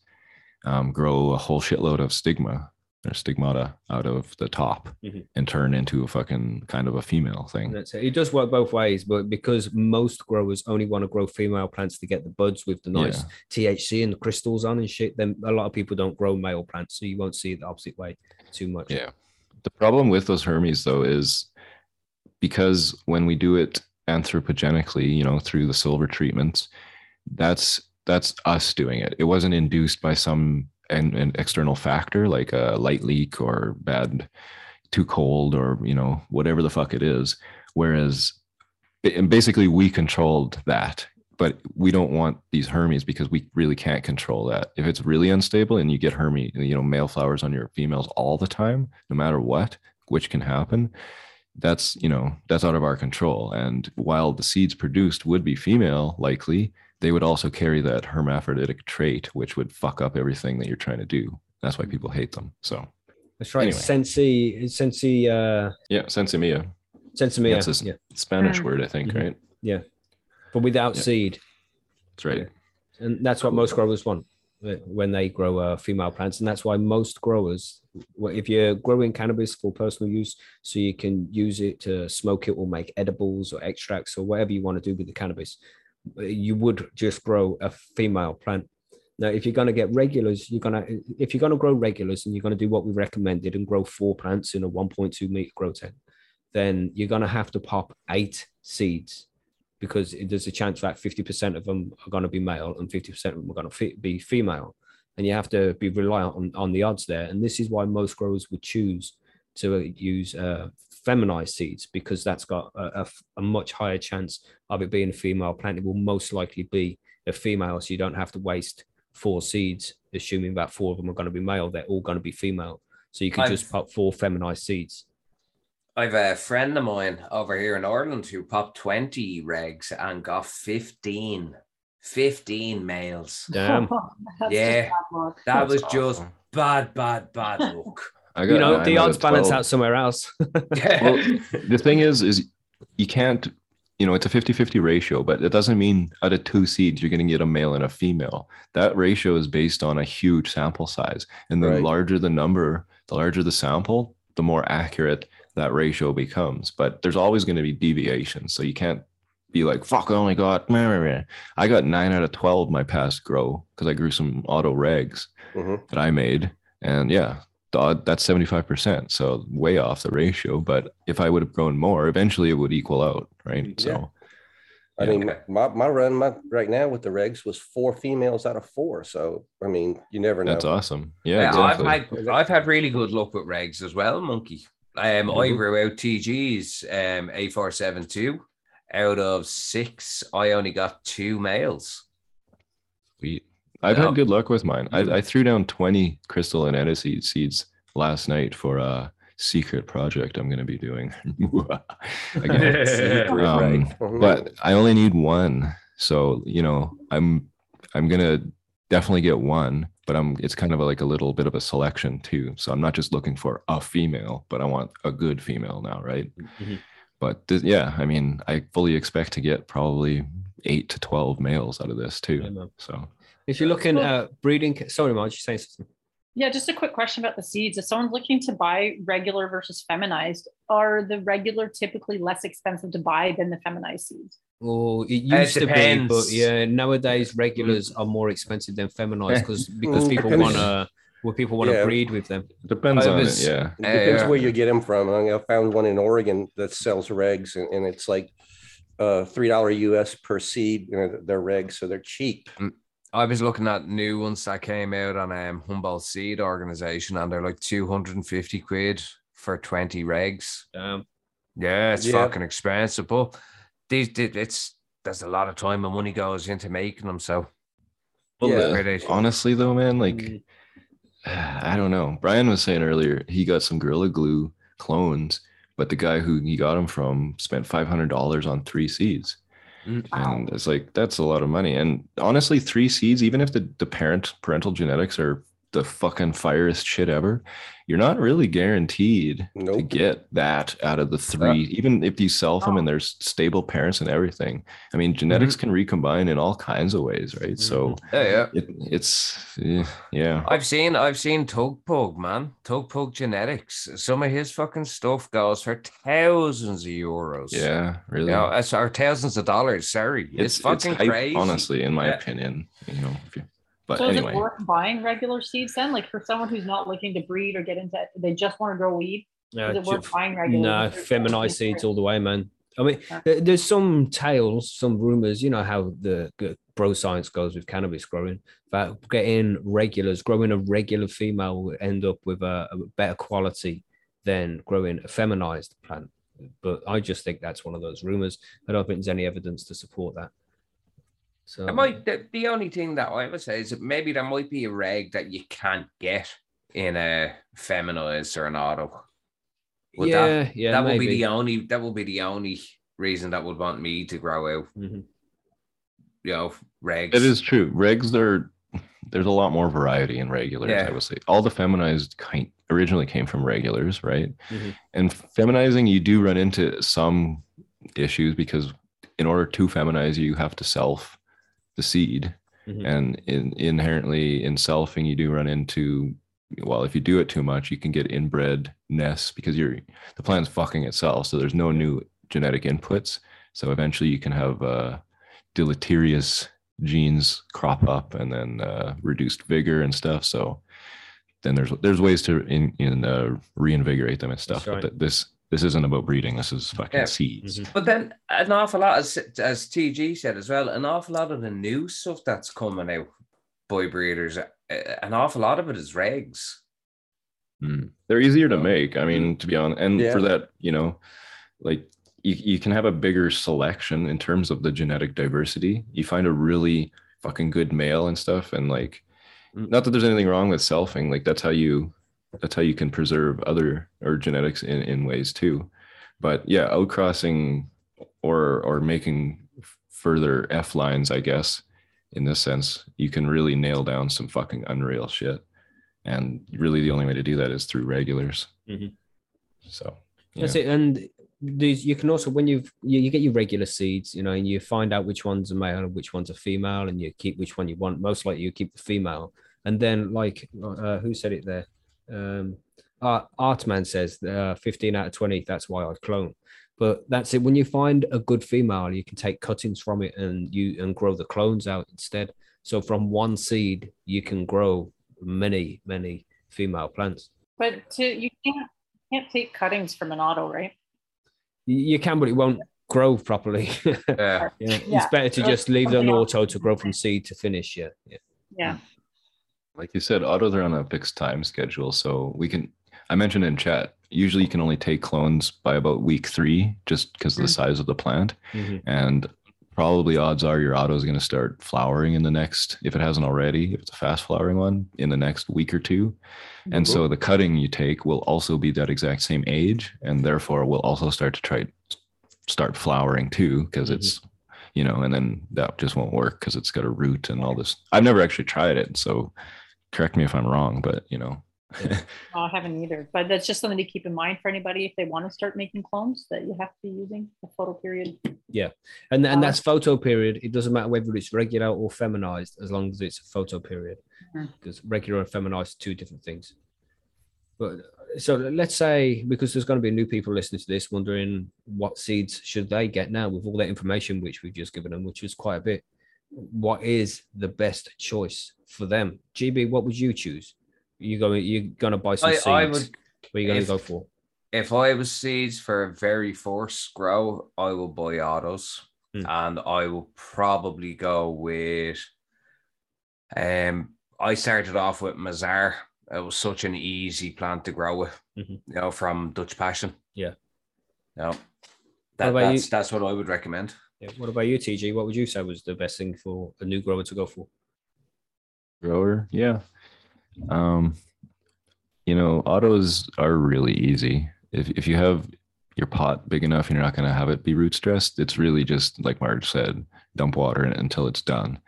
um, grow a whole shitload of stigma or stigmata out of the top Mhm. and turn into a fucking kind of a female thing. that's it. It does work both ways, but because most growers only want to grow female plants to get the buds with the nice THC and the crystals on and shit, then a lot of people don't grow male plants, so you won't see it the opposite way too much. Yeah. The problem with those Hermes though is because when we do it anthropogenically, you know, through the silver treatments, that's that's us doing it. It wasn't induced by some an, an external factor like a light leak or bad too cold or you know whatever the fuck it is. Whereas and basically we controlled that but we don't want these hermes because we really can't control that if it's really unstable and you get hermes you know male flowers on your females all the time no matter what which can happen that's you know that's out of our control and while the seeds produced would be female likely they would also carry that hermaphroditic trait which would fuck up everything that you're trying to do that's why people hate them so That's right. Anyway. Sensi, Sensi, uh, yeah sensimilla Sensimilla. That's a yeah, spanish Mm. word i think Mhm. right Yeah, but without Yeah. seed. that's right and that's what most growers want uh, when they grow uh, female plants and that's why most growers if you're growing cannabis for personal use so you can use it to smoke it or make edibles or extracts or whatever you want to do with the cannabis you would just grow a female plant now if you're going to get regulars you're going to if you're going to grow regulars and you're going to do what we recommended and grow four plants in a 1.2 meter grow tent then you're going to have to pop eight seeds because there's a chance that 50% of them are going to be male and 50% of them are going to be female. And you have to be reliant on, on the odds there. And this is why most growers would choose to use uh, feminized seeds because that's got a much higher chance of it being a female plant. It will most likely be a female, so you don't have to waste four seeds, assuming that four of them are going to be male. They're all going to be female. So you can just I've- pop four feminized seeds. I've a friend of mine over here in Ireland who popped 20 regs and got 15, 15 males. Damn. That's Yeah. just bad luck. That That's was just bad, bad, bad luck. I You know, nine the out odds balance 12. out somewhere else. well, the thing is, is you can't, you know, it's a 50 50 ratio, but it doesn't mean out of two seeds, you're going to get a male and a female. That ratio is based on a huge sample size. And the Right. larger the number, the larger the sample, the more accurate that ratio becomes. But there's always going to be deviations. So you can't be like, fuck, I only got, meh, meh, meh." I got nine out of 12 my past grow because I grew some auto regs Mhm. that I made. And yeah, the odd, that's 75%. So way off the ratio. But if I would have grown more, eventually it would equal out. Right. So I Yeah. mean, my, my run my, right now with the regs was four females out of four. So, I mean, you never know. that's awesome. Yeah. Yeah, exactly. I've had I've had really good luck with regs as well, monkey. Um, I Mhm. grew out TGs um A four seven two. Out of six, I only got two males. Sweet. I've Yeah. had good luck with mine. I, I threw down 20 crystal and aniseed seeds last night for a secret project I'm going to be doing. Again. Um, right. Mhm. but I only need one. So, you know, I'm I'm gonna definitely get one, but I'm it's kind of like a little bit of a selection too. So I'm not just looking for a female, but I want a good female now, right? Mhm. But th- yeah, I mean, I fully expect to get probably eight to twelve males out of this too. Yeah. So If you're looking Well- at breeding, ca- sorry, Marge, you're saying something. Yeah, just a quick question about the seeds. If someone's looking to buy regular versus feminized, are the regular typically less expensive to buy than the feminized seeds? Oh, it Uh, it used to be, but yeah, nowadays regulars are more expensive than feminized because because Mm, people want to well, people want to Yeah. breed with them. Depends I on it. Yeah. It depends yeah. where you get them from. I, mean, I found one in Oregon that sells regs, and, and it's like uh, three dollar US per seed. You know, they're regs, so they're cheap. I was looking at new ones that came out on um, Humboldt Seed Organization, and they're like 250 quid for 20 regs. Um, Yeah, it's Yeah. fucking expensive, but these th- it's there's a lot of time and money goes into making them. So Well, Yeah. honestly though, man, like Mm. I don't know. Brian was saying earlier he got some Gorilla Glue clones, but the guy who he got them from spent five hundred dollars on three seeds. Mm. And it's like that's a lot of money. And honestly, three seeds, even if the, the parent parental genetics are the fucking firest shit ever, you're not really guaranteed to get that out of the three, even if you sell them Oh. and there's stable parents and everything. I mean, genetics can recombine in all kinds of ways, right? So yeah, yeah. it, it's eh, yeah. I've seen I've seen Thug Pug, man. Thug Pug genetics. Some of his fucking stuff goes for thousands of euros. Yeah, really. You know, it's or thousands of dollars. Sorry. It's, fucking hype, crazy. honestly, in my Yeah. opinion. You know, if you, but so anyway, is it worth buying regular seeds then? Like for someone who's not looking to breed or get into, it, they just want to grow weed. yeah, Is it worth buying regular? no, feminized seeds all the way, man. I mean, Yeah. there's some tales, some rumors. You know how the bro science goes with cannabis growing. That getting regulars, growing a regular female will end up with a, a better quality than growing a feminized plant. But I just think that's one of those rumors. I don't think there's any evidence to support that. So It might the, the only thing that I would say is that maybe there might be a reg that you can't get in a feminized or an auto. Would that- yeah, yeah, that would be the only that would be the only reason that would want me to grow out, Mhm. you know, regs. it is true. Regs are there's a lot more variety in regulars. Yeah. I would say all the feminized kind originally came from regulars, right? Mhm. And feminizing, you do run into some issues because in order to feminize, you have to self the seed. Mhm. and in, inherently in selfing you do run into well if you do it too much you can get inbred nests because you're the plant's fucking itself so there's no new genetic inputs so eventually you can have uh, deleterious genes crop up and then uh, reduced vigor and stuff so then there's there's ways to in, in uh, reinvigorate them and stuff right. but th- this this isn't about breeding this is fucking Yeah. seeds Mhm. But then an awful lot, as as TG said as well, an awful lot of the new stuff that's coming out by breeders, an awful lot of it is regs. Mm. They're easier to make. I mean, to be honest, and Yeah. for that, you know, like you, you can have a bigger selection in terms of the genetic diversity. You find a really fucking good male and stuff, and like, Mm. not that there's anything wrong with selfing. Like that's how you, that's how you can preserve other or genetics in in ways too. But yeah, outcrossing or or making further F lines, I guess, in this sense, you can really nail down some fucking unreal shit. And really, the only way to do that is through regulars. Mhm. So That's it. And these you can also when you've you, you get your regular seeds, you know, and you find out which one's a male and which one's a female, and you keep which one you want. Most likely you keep the female. And then like uh, who said it there? Um Art, Artman says uh, 15 out of 20, that's why I'd clone. But that's it. When you find a good female, you can take cuttings from it and you and grow the clones out instead. So from one seed, you can grow many, many female plants. But to, you can't can't take cuttings from an auto, right? You, you can, but it won't grow properly. Yeah. Yeah, Yeah. it's better to just leave it on something auto to grow from seed to finish. Yeah, yeah. Yeah. Like you said, autos are on a fixed time schedule. So we can, I mentioned in chat, usually you can only take clones by about week three, just because of the size of the plant. Mhm. And probably odds are your auto is going to start flowering in the next, if it hasn't already, if it's a fast flowering one, in the next week or two. And so the cutting you take will also be that exact same age, and therefore will also start to try start flowering too, because Mhm. it's you know, and then that just won't work because it's got a root and all this. I've never actually tried it, so correct me if I'm wrong, but you know, No, I haven't either. But that's just something to keep in mind for anybody if they want to start making clones that you have to be using a photo period. Yeah, and and Uh, that's photo period. It doesn't matter whether it's regular or feminized, as long as it's a photo period. Because regular and feminized are two different things. But so let's say because there's going to be new people listening to this wondering what seeds should they get now with all that information which we've just given them which is quite a bit what is the best choice for them gb what would you choose you going you're going to buy some I, seeds I would what are you going to if- go for if I was seeds for a very first grow, I will buy autos, Hmm. and I will probably go with. Um, I started off with Mazar. It was such an easy plant to grow with, Mhm. you know, from Dutch Passion. Yeah. No, that, about you? that's that's what I would recommend. yeah. what about you tg what would you say was the best thing for a new grower to go for grower. Yeah. Um you know autos are really easy. If, if you have your pot big enough and you're not going to have it be root stressed it's really just like marge said dump water in it until it's done.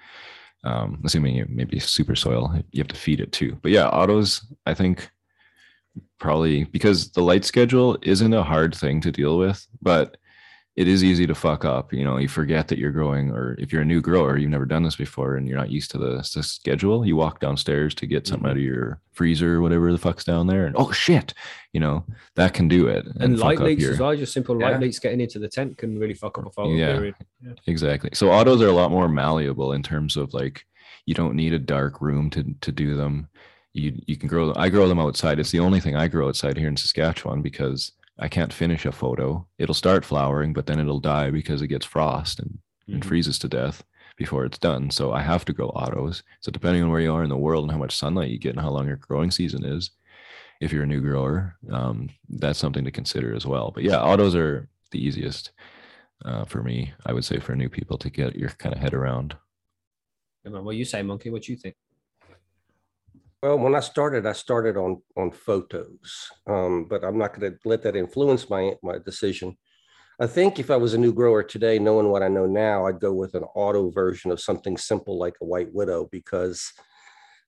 Um assuming you maybe super soil you have to feed it too. But yeah autos i think probably because the light schedule isn't a hard thing to deal with but it is easy to fuck up. You know, you forget that you're growing, or if you're a new grower, you've never done this before and you're not used to the, the schedule. You walk downstairs to get something out mm-hmm. of your freezer, or whatever the fuck's down there, and oh shit, you know, that can do it. and, fuck light leaks your- as well just simple Yeah. light leaks getting into the tent can really fuck up a photo Yeah. period Exactly. So autos are a lot more malleable in terms of like you don't need a dark room to to do them. You you can grow them. I grow them outside. It's the only thing I grow outside here in Saskatchewan because I can't finish a photo. It'll start flowering, but then it'll die because it gets frost and, and Mhm. freezes to death before it's done. So I have to grow autos. So depending on where you are in the world and how much sunlight you get and how long your growing season is, if you're a new grower, um, that's something to consider as well. But yeah, autos are the easiest uh, for me. I would say for new people to get your kind of head around. What you say monkey what do you think Well, when I started, I started on on photos, um, but I'm not going to let that influence my my decision. I think if I was a new grower today, knowing what I know now, I'd go with an auto version of something simple like a White Widow because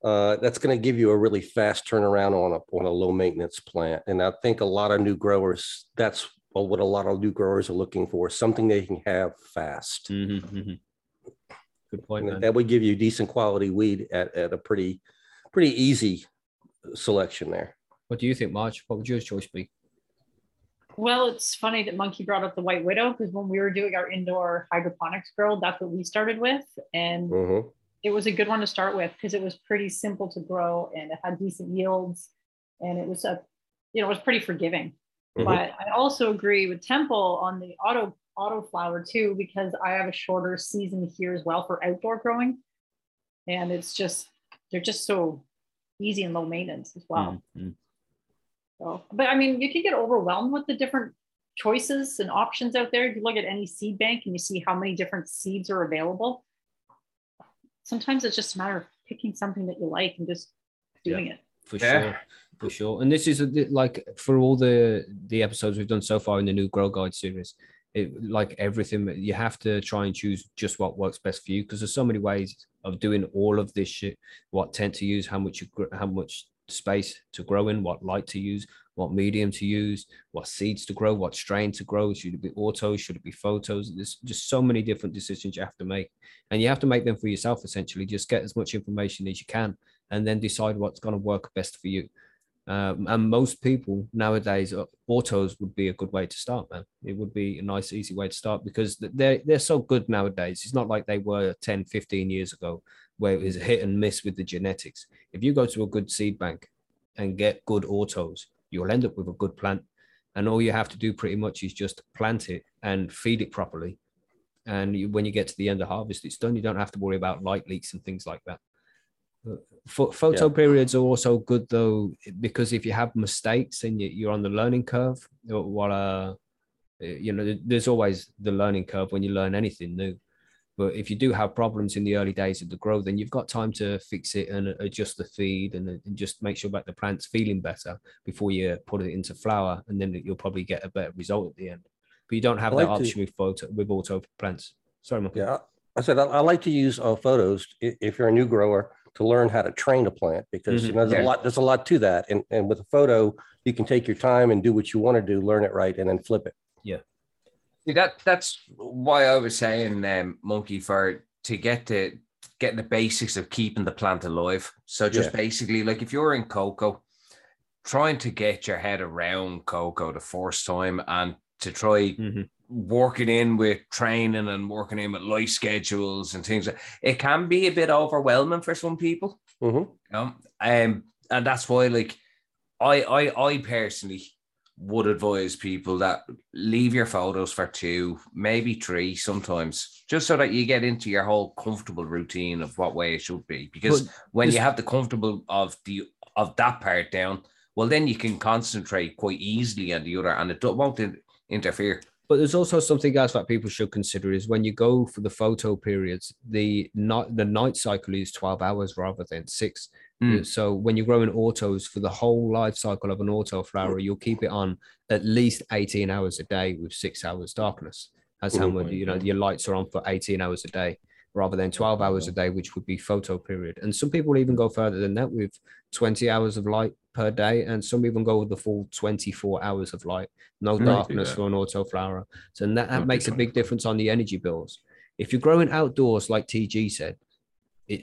uh, that's going to give you a really fast turnaround on a on a low maintenance plant. And I think a lot of new growers, that's what a lot of new growers are looking for, something they can have fast. Mm-hmm, Good point, point. that would give you decent quality weed at, at a pretty pretty easy selection there. What do you think, Marge? What would your choice be? Well, it's funny that Monkey brought up the White Widow because when we were doing our indoor hydroponics grow, that's what we started with. And Mhm. it was a good one to start with because it was pretty simple to grow and it had decent yields and it was a you know it was pretty forgiving Mhm. but i also agree with temple on the auto auto flower too because i have a shorter season here as well for outdoor growing and it's just they're just so easy and low maintenance as well Mhm. so but i mean you can get overwhelmed with the different choices and options out there if you look at any seed bank and you see how many different seeds are available sometimes it's just a matter of picking something that you like and just doing it. For Yeah. sure. For sure. And this is a, like for all the the episodes we've done so far in the new Grow Guide series, it like everything you have to try and choose just what works best for you because there's so many ways of doing all of this shit. What tent to use, how much you how much space to grow in, what light to use, what medium to use, what seeds to grow, what strain to grow. Should it be autos? Should it be photos? There's just so many different decisions you have to make, and you have to make them for yourself. Essentially, just get as much information as you can, and then decide what's going to work best for you. Um, and most people nowadays, uh, autos would be a good way to start, man. It would be a nice, easy way to start because they're they're so good nowadays. It's not like they were 10, 15 years ago, where it was a hit and miss with the genetics. If you go to a good seed bank and get good autos, you'll end up with a good plant. And all you have to do pretty much is just plant it and feed it properly. And you, when you get to the end of harvest, it's done. You don't have to worry about light leaks and things like that. Pho- photo periods are also good though because if you have mistakes and you, you're on the learning curve uh, while uh, you know there's always the learning curve when you learn anything new. But if you do have problems in the early days of the growth then you've got time to fix it and adjust the feed and, and just make sure that the plant's feeling better before you put it into flower and then you'll probably get a better result at the end. But you don't have I that like to- option with photo with auto plants. Sorry Mark. Yeah, I said I, I like to use uh, photos if you're a new grower to learn how to train a plant because you Mhm. know there's Yeah. a lot there's a lot to that, and and with a photo you can take your time and do what you want to do, learn it right, and then flip it. Yeah. See, that that's why I was saying, um, monkey, for to get to get the basics of keeping the plant alive. So just Yeah. basically, like if you're in cocoa, trying to get your head around cocoa the first time and to try Mhm. Working in with training and working in with life schedules and things. It can be a bit overwhelming for some people. Mhm. You know? Um, and that's why, like, I, I, I personally would advise people that leave your photos for two, maybe three, sometimes, just so that you get into your whole comfortable routine of what way it should be. Because But when you have the comfortable of the of that part down, well, then you can concentrate quite easily on the other, and it won't interfere. But there's also something else that people should consider is when you go for the photo periods, the night the night cycle is 12 hours rather than six. Mm. So when you're growing autos for the whole life cycle of an auto flower, you'll keep it on at least 18 hours a day with six hours darkness. That's how much you know your lights are on for 18 hours a day rather than 12 hours a day, which would be photo period. And some people even go further than that with 20 hours of light per day, and some even go with the full 24 hours of light, no darkness for an auto flower. So and that, that makes a big difference on the energy bills. If you're growing outdoors, like TG said, it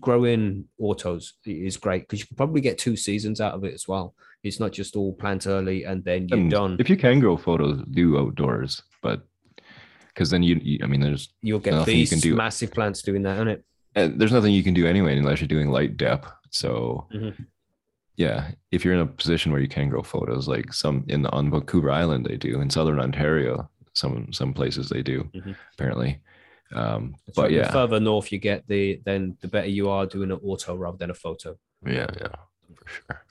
growing autos is great because you can probably get two seasons out of it as well. It's not just all plant early and then you're And done. If you can grow photos, do outdoors, but because then you, you, I mean, there's You'll get nothing you these can do. massive plants doing that, isn't it? and there's nothing you can do anyway unless you're doing light dep. So Mhm. Yeah, if you're in a position where you can grow photos, like some in on Vancouver Island, they do in Southern Ontario, some some places they do Mhm. apparently. Um, but right. The yeah, further north you get, the then the better you are doing an auto rather than a photo. yeah, yeah, for sure.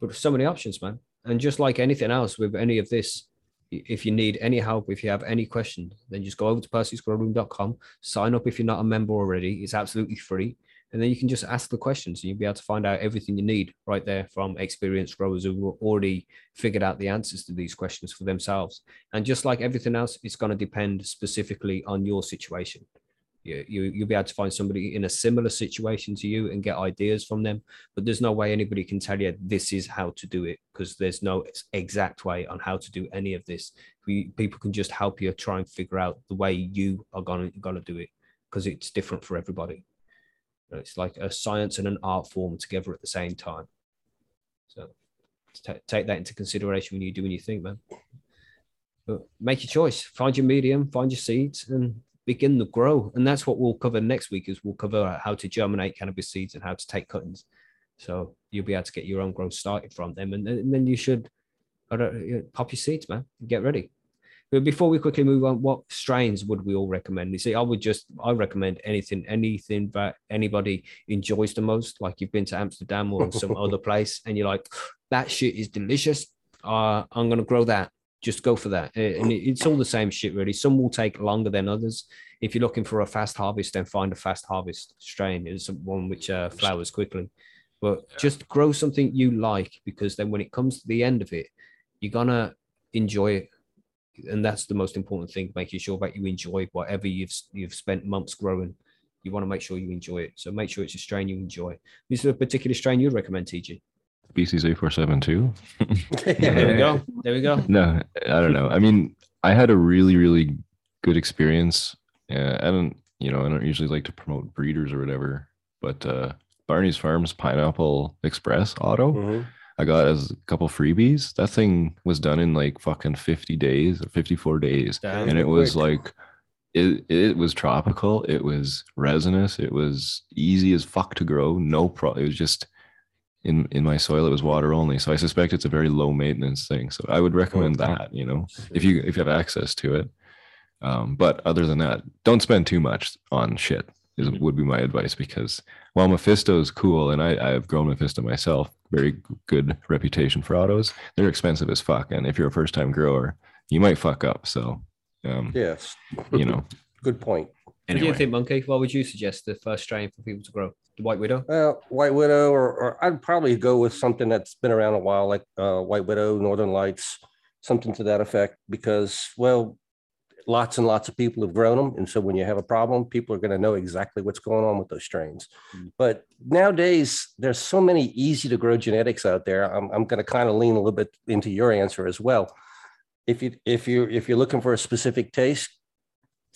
But so many options, man. And just like anything else with any of this, if you need any help, if you have any questions, then just go over to percysgrowroom.com, sign up if you're not a member already. It's absolutely free. And then you can just ask the questions and you'll be able to find out everything you need right there from experienced growers who have already figured out the answers to these questions for themselves. And just like everything else, it's going to depend specifically on your situation. You, you, you'll be able to find somebody in a similar situation to you and get ideas from them but there's no way anybody can tell you this is how to do it because there's no exact way on how to do any of this. We, people can just help you try and figure out the way you are gonna gonna do it because it's different for everybody. You know, It's like a science and an art form together at the same time. So ta- take that into consideration when you're doing your thing, man. But make your choice. Find your medium, find your seeds, and begin to grow. And that's what we'll cover next week. Is we'll cover how to germinate cannabis seeds and how to take cuttings. So you'll be able to get your own growth started from them, and, then- and then you should you pop your seeds, man. Get ready. But before we quickly move on, what strains would we all recommend? You see, I would just I recommend anything, anything that anybody enjoys the most. Like you've been to Amsterdam or some other place, and you're like, that shit is delicious. Uh, I'm gonna grow that. Just go for that, and it's all the same shit, really. Some will take longer than others. If you're looking for a fast harvest, then find a fast harvest strain. It's one which uh, flowers quickly. But just grow something you like because then when it comes to the end of it, you're gonna enjoy it and that's the most important thing making sure that you enjoy whatever you've you've spent months growing you want to make sure you enjoy it so make sure it's a strain you enjoy is there a particular strain you'd recommend tg Species A472. there we go there we go No, I don't know. I mean, I had a really, really good experience. Uh, I don't, you know, I don't usually like to promote breeders or whatever, but uh, Barney's Farms Pineapple Express Auto, Mhm. I got as a couple freebies. That thing was done in like fucking 50 days or 54 days. Damn. and it was quick. like, it, it was tropical. It was resinous. It was easy as fuck to grow. No problem. It was just in in my soil. It was water only. So I suspect it's a very low maintenance thing. So I would recommend that. You know, if you if you have access to it. Um, but other than that, don't spend too much on shit. Is Mhm. would be my advice because while Mephisto is cool and I I've grown Mephisto myself, very good reputation for autos. They're expensive as fuck, and if you're a first time grower, you might fuck up. So, um, Yes. you know, Good point. what do you think monkey what would you suggest the first strain for people to grow the white widow Well, White Widow, or, or I'd probably go with something that's been around a while, like uh, White Widow, Northern Lights, something to that effect, because, well, lots and lots of people have grown them. And so when you have a problem, people are going to know exactly what's going on with those strains. Mm. But nowadays, there's so many easy to grow genetics out there. I'm, I'm going to kind of lean a little bit into your answer as well. If you if you if you're looking for a specific taste,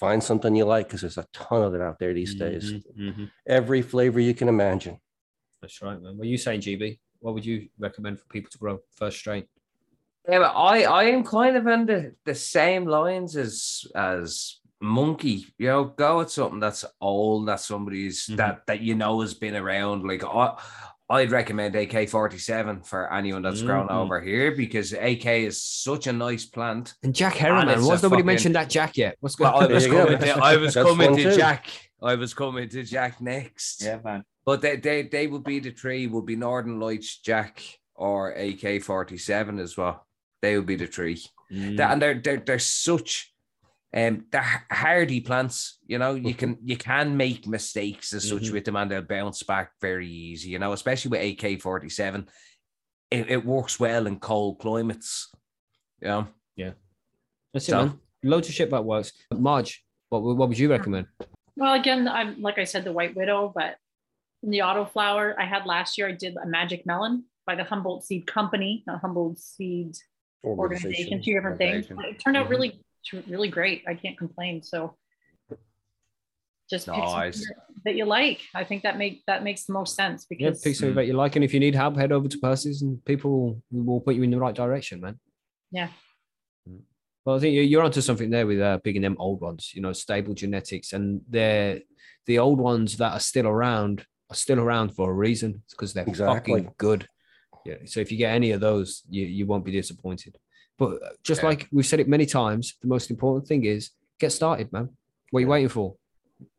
find something you like because there's a ton of it out there these days. Mhm, mhm. Every flavor you can imagine. that's right man what are you saying gb what would you recommend for people to grow first strain? Yeah, but I I am kind of in the, the same lines as as monkey. You know, go with something that's old, that somebody's Mhm. that that you know has been around. Like I I'd recommend AK forty seven for anyone that's grown Mhm. over here because AK is such a nice plant. And Jack And Harriman, it's what's nobody fucking- mentioned that Jack yet? What's going Well, I on? was There you go. coming to I was coming to. Jack. I was coming to Jack next. Yeah man. But they, they they would be the three, would be Northern Lights, Jack, or AK forty seven as well. They would be the three. Mm. And they're they're they're such um they're hardy plants. You know, you can you can make mistakes as such Mhm. with them, and they'll bounce back very easy. You know, especially with AK forty seven, it, it works well in cold climates. Yeah, know, That's it, So- man. Loads of shit that works. Marge, what, would- what would you recommend? Well, again, I'm like I said, the White Widow, but in the auto flower I had last year, I did a Magic Melon by the Humboldt Seed Company, not Humboldt Seed Organization, two different things. But It turned out Mhm. really, really great. I can't complain. So just pick something that you like. I think that make that makes the most sense Yeah, because pick something that you like, and if you need help, head over to Percy's, and people will, will put you in the right direction, man. Yeah. Well, I think you- you're onto something there with uh, picking them old ones. You know, stable genetics, and they're the old ones that are still around are still around for a reason. It's because they're Exactly. fucking good. Yeah. So if you get any of those, you you won't be disappointed. But uh, just Yeah. like we've said it many times, the most important thing is get started, man. What are you Yeah. waiting for?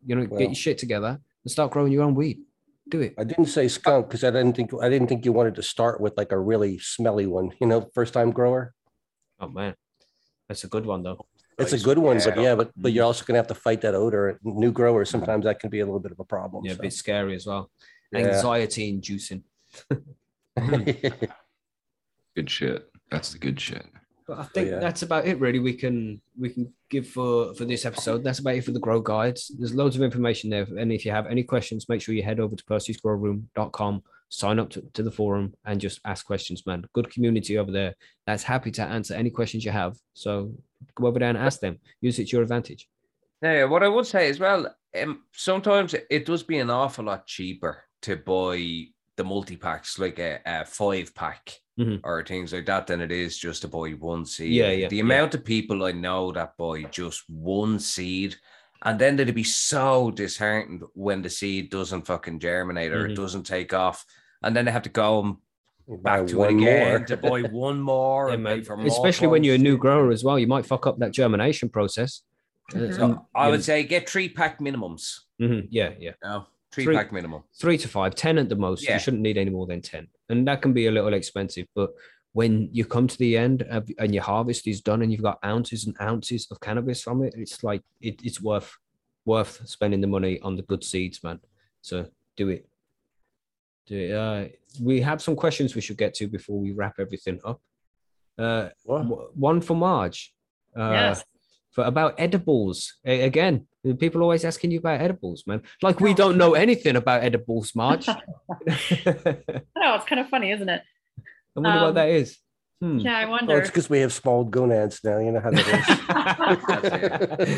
You know, Well- get your shit together and start growing your own weed. Do it. I didn't say skunk because I didn't think I didn't think you wanted to start with like a really smelly one. You know, first time grower. Oh man, that's a good one though. It's a good one, but Yeah. yeah, but but you're also gonna have to fight that odor. New growers sometimes that can be a little bit of a problem. Yeah, a bit scary as well. Yeah. Anxiety inducing. Good shit. That's the good shit. But I think yeah. that's about it. Really, we can we can give for for this episode. That's about it for the grow guides. There's loads of information there, and if you have any questions, make sure you head over to percysgrowroom.com, sign up to, to the forum, and just ask questions. Man, good community over there that's happy to answer any questions you have. So go over there and ask them. Use it to your advantage. Yeah, what I would say as well, um, sometimes it does be an awful lot cheaper to buy the multi packs, like a, a five pack Mhm. or things like that, than it is just to buy one seed. Yeah, yeah, The yeah. amount of people I know that buy just one seed, and then they'd be so disheartened when the seed doesn't fucking germinate or Mhm. it doesn't take off, and then they have to go and Buy back to it one again more. to buy one more. Yeah, and pay man. more Especially when you're a new grower as well, you might fuck up that germination process. Mhm. So I would say get three pack minimums. know- Mhm, yeah, yeah. No, three, Three- pack minimum. three to five, ten at the most. Yeah. You shouldn't need any more than 10. And that can be a little expensive. But when you come to the end of, and your harvest is done and you've got ounces and ounces of cannabis from it, it's like it, it's worth worth spending the money on the good seeds, man. So do it. Do it. Uh, we have some questions we should get to before we wrap everything up. Uh, What? w- one for Marge. Uh, Yes. For about edibles. A- again, people always asking you about edibles, man. Like we don't know anything about edibles, Marge. I I know it's kind of funny, isn't it? I wonder Um, what that is. Hmm. Yeah, I wonder. Oh, wonder. it's because we have small gonads now. You know how that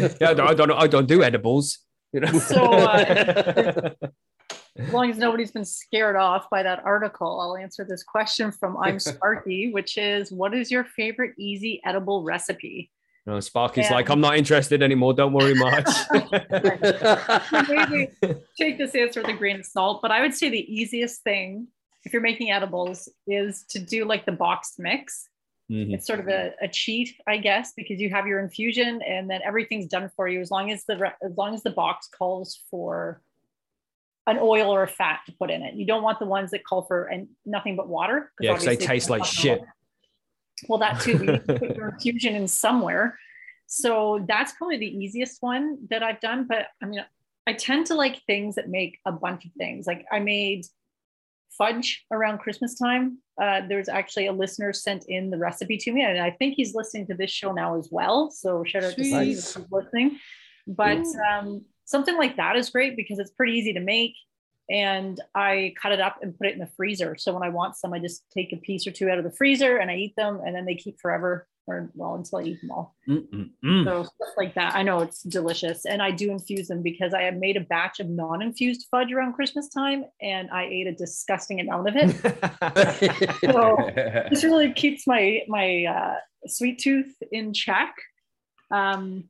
is. yeah, I don't, I don't, I don't do edibles. You know. So, uh, as long as nobody's been scared off by that article, I'll answer this question from I'm Sparky, which is what is your favorite easy edible recipe? No, Sparky's Yeah. like, I'm not interested anymore. Don't worry, much. Maybe take this answer with a grain of salt, but I would say the easiest thing if you're making edibles is to do like the boxed mix. Mhm. It's sort of a, a cheat, I guess, because you have your infusion and then everything's done for you as long as the re- as long as the box calls for an oil or a fat to put in it. You don't want the ones that call for and nothing but water. 'cause Yeah, 'cause they taste like shit. gonna- Well, that too. You need to put your infusion in somewhere. So that's probably the easiest one that I've done. But I mean, I tend to like things that make a bunch of things. Like I made fudge around Christmas time. Uh, there's actually a listener sent in the recipe to me, and I think he's listening to this show now as well. So shout out to Steve if listening. But um, something like that is great because it's pretty easy to make. And I cut it up and put it in the freezer. So when I want some, I just take a piece or two out of the freezer and I eat them, and then they keep forever. or well until I eat them all. Mm-mm-mm. So stuff like that. I know it's delicious. And I do infuse them because I have made a batch of non-infused fudge around Christmas time and I ate a disgusting amount of it. So this really keeps my my uh, sweet tooth in check. Um,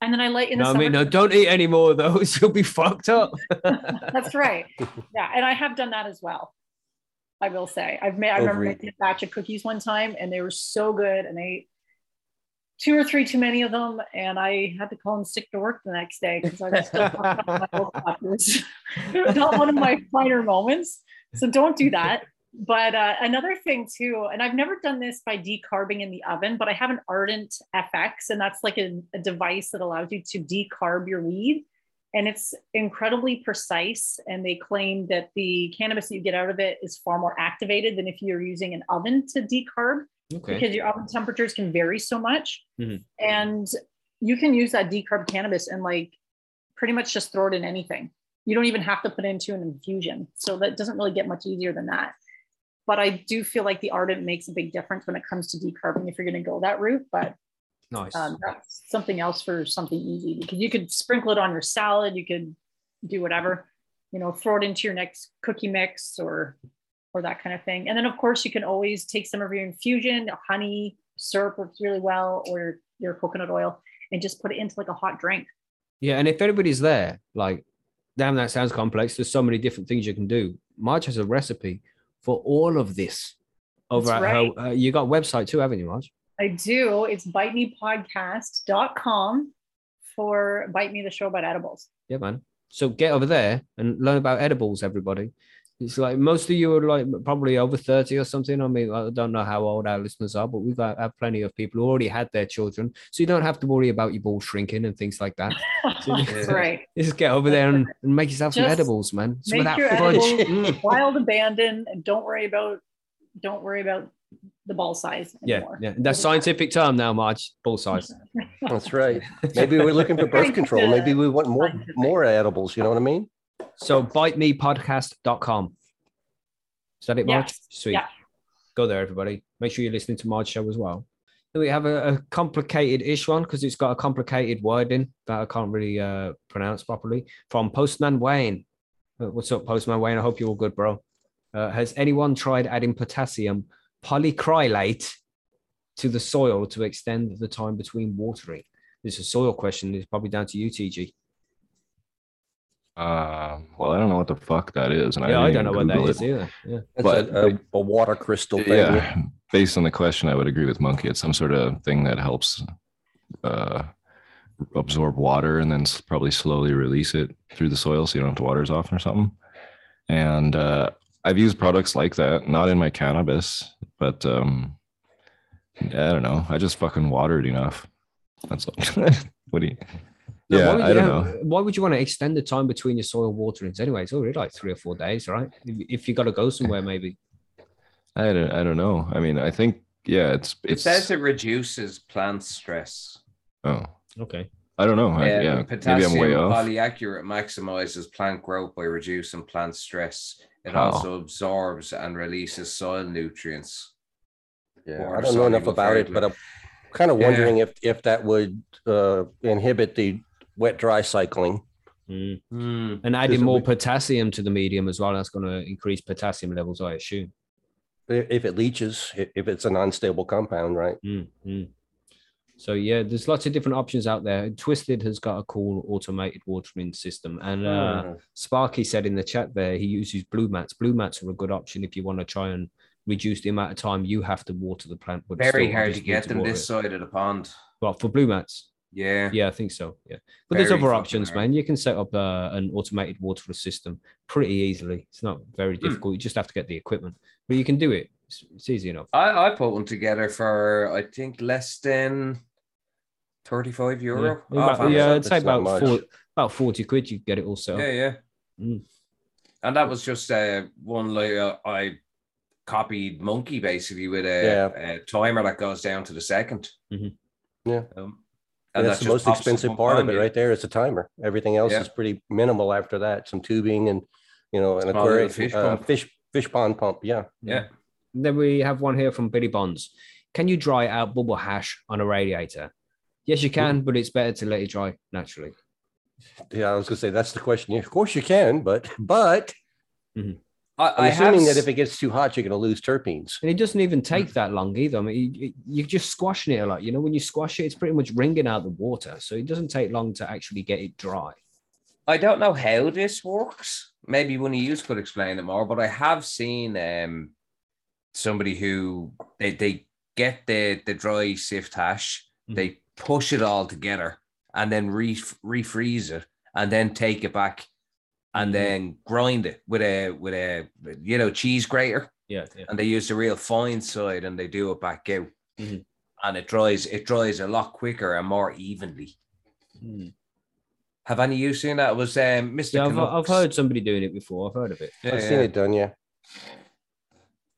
and then I like in the no, I mean, no, don't eat any more of those. You'll be fucked up. That's right. Yeah, and I have done that as well. I will say I've made. I remember making a batch of cookies one time, and they were so good, and I ate two or three too many of them, and I had to call and sick to work the next day because I was still fucked up my whole clock. It was not one of my finer moments. So don't do that. But uh, another thing too, and I've never done this by decarbing in the oven, but I have an Ardent FX, and that's like a, a device that allows you to decarb your weed. And it's incredibly precise. And they claim that the cannabis that you get out of it is far more activated than if you're using an oven to decarb okay. because your oven temperatures can vary so much. Mhm. And you can use that decarb cannabis and like pretty much just throw it in anything. You don't even have to put it into an infusion. So that doesn't really get much easier than that. But I do feel like the ardent makes a big difference when it comes to decarbing if you're going to go that route. But Nice. um, that's something else for something easy because you could sprinkle it on your salad. You could do whatever, you know, throw it into your next cookie mix or or that kind of thing. And then of course you can always take some of your infusion, honey, syrup works really well, or your, your coconut oil, and just put it into like a hot drink. Yeah, and if anybody's there, like, damn, that sounds complex. There's so many different things you can do. Marge has a recipe for all of this over That's at her. Uh, you got a website too, haven't you, Marge? I do. It's bitemepodcast.com for Bite Me the Show about edibles. Yeah, man. So get over there and learn about edibles, everybody. It's like most of you are like probably over 30 or something. I mean, I don't know how old our listeners are, but we've got have plenty of people who already had their children. So you don't have to worry about your ball shrinking and things like that. That's right. Just get over there and, and make yourself some edibles, man. Some of make that your fudge. edibles Mm. wild abandon and don't worry about don't worry about the ball size Yeah, anymore. yeah. That's scientific term now, Marge. Ball size. That's right. Maybe we're looking for birth control. Maybe we want more more edibles. You know what I mean? So bitemepodcast.com. Is that it, Marge? Yes. Sweet. Yeah. Go there, everybody. Make sure you're listening to Marge's show as well. Then we have a, a complicated-ish one because it's got a complicated wording that I can't really uh, pronounce properly. From Postman Wayne. Uh, what's up, Postman Wayne? I hope you're all good, bro. Uh, has anyone tried adding potassium polyacrylate to the soil to extend the time between watering? This is a soil question. It's probably down to you, TG. Uh, well, I don't know what the fuck that is, and Yeah, I didn't don't know even what that Google is it. either. Yeah. That's But- a, a, a water crystal thing. Yeah, based on the question, I would agree with Monkey. It's some sort of thing that helps uh, absorb water and then probably slowly release it through the soil, so you don't have to water as often or something. And uh, I've used products like that, not in my cannabis, but um, yeah, I don't know. I just fucking watered enough. That's all. what do you? No, yeah, why would I you don't have- know. Why would you want to extend the time between your soil waterings anyway? It's already like three or four days, right? If, if you got to go somewhere, maybe. I don't. I don't know. I mean, I think yeah, it's It says it reduces plant stress. oh, Okay. I don't know. I, Yeah, yeah, maybe potassium I'm way off. polyacrylate maximizes plant growth by reducing plant stress. It How? also absorbs and releases soil nutrients. Yeah, I don't know enough about it, but I'm kind of Yeah. wondering if if that would uh, inhibit the wet dry cycling. Mm. Hmm. And adding more would- potassium to the medium as well. That's going to increase potassium levels, I assume. If it leaches, if it's a non-stable compound, right? Mm, mm. So yeah, there's lots of different options out there. Twisted has got a cool automated watering system, and uh, Hmm. Sparky said in the chat there he uses blue mats. Blue mats are a good option if you want to try and reduce the amount of time you have to water the plant. But Very hard to get need them this it. side of the pond. Well, for blue mats, Yeah. yeah, I think so. Yeah, but there's other options, hard. man. You can set up uh, an automated water system pretty easily. It's not very Hmm. difficult. You just have to get the equipment, but you can do it. It's, it's easy enough. I, I put one together for I think less than 35 euro. Yeah, off about, yeah Amazon. I'd say about four, about forty quid. You get it all set up. Yeah, yeah. Mm. And that was just uh, one like uh, I copied Monkey basically with a, Yeah. a timer that goes down to the 2nd Mhm. Yeah. Um, And that that's the most expensive part of it right there. It's a timer. Everything else Yeah. is pretty minimal after that. Some tubing and you know, an Small aquarium fish uh, fish fish pond pump. Yeah. Yeah. Then we have one here from Billy Bonds. can you dry out bubble hash on a radiator? Yes, you can, but it's better to let it dry naturally. Yeah, I was gonna say that's the question. Of course you can, but but I, I'm I have assuming that if it gets too hot, you're gonna lose terpenes. And it doesn't even take that long either. I mean, you- you, you're just squashing it a lot. You know, when you squash it, it's pretty much wringing out the water. So it doesn't take long to actually get it dry. I don't know how this works. Maybe one of you could explain it more, but I have seen um somebody who they, they get the the dry sift hash, Mhm. they push it all together and then re refreeze it and then take it back and Mhm. then grind it with a with a you know cheese grater Yeah. yeah. and they use the real fine side and they do it back out. Mhm. And it dries it dries a lot quicker and more evenly. Mm. Have any of you seen that? It was um, Mr. Yeah, I've, I've heard somebody doing it before. I've heard of it. Yeah, I've yeah. seen it done, yeah.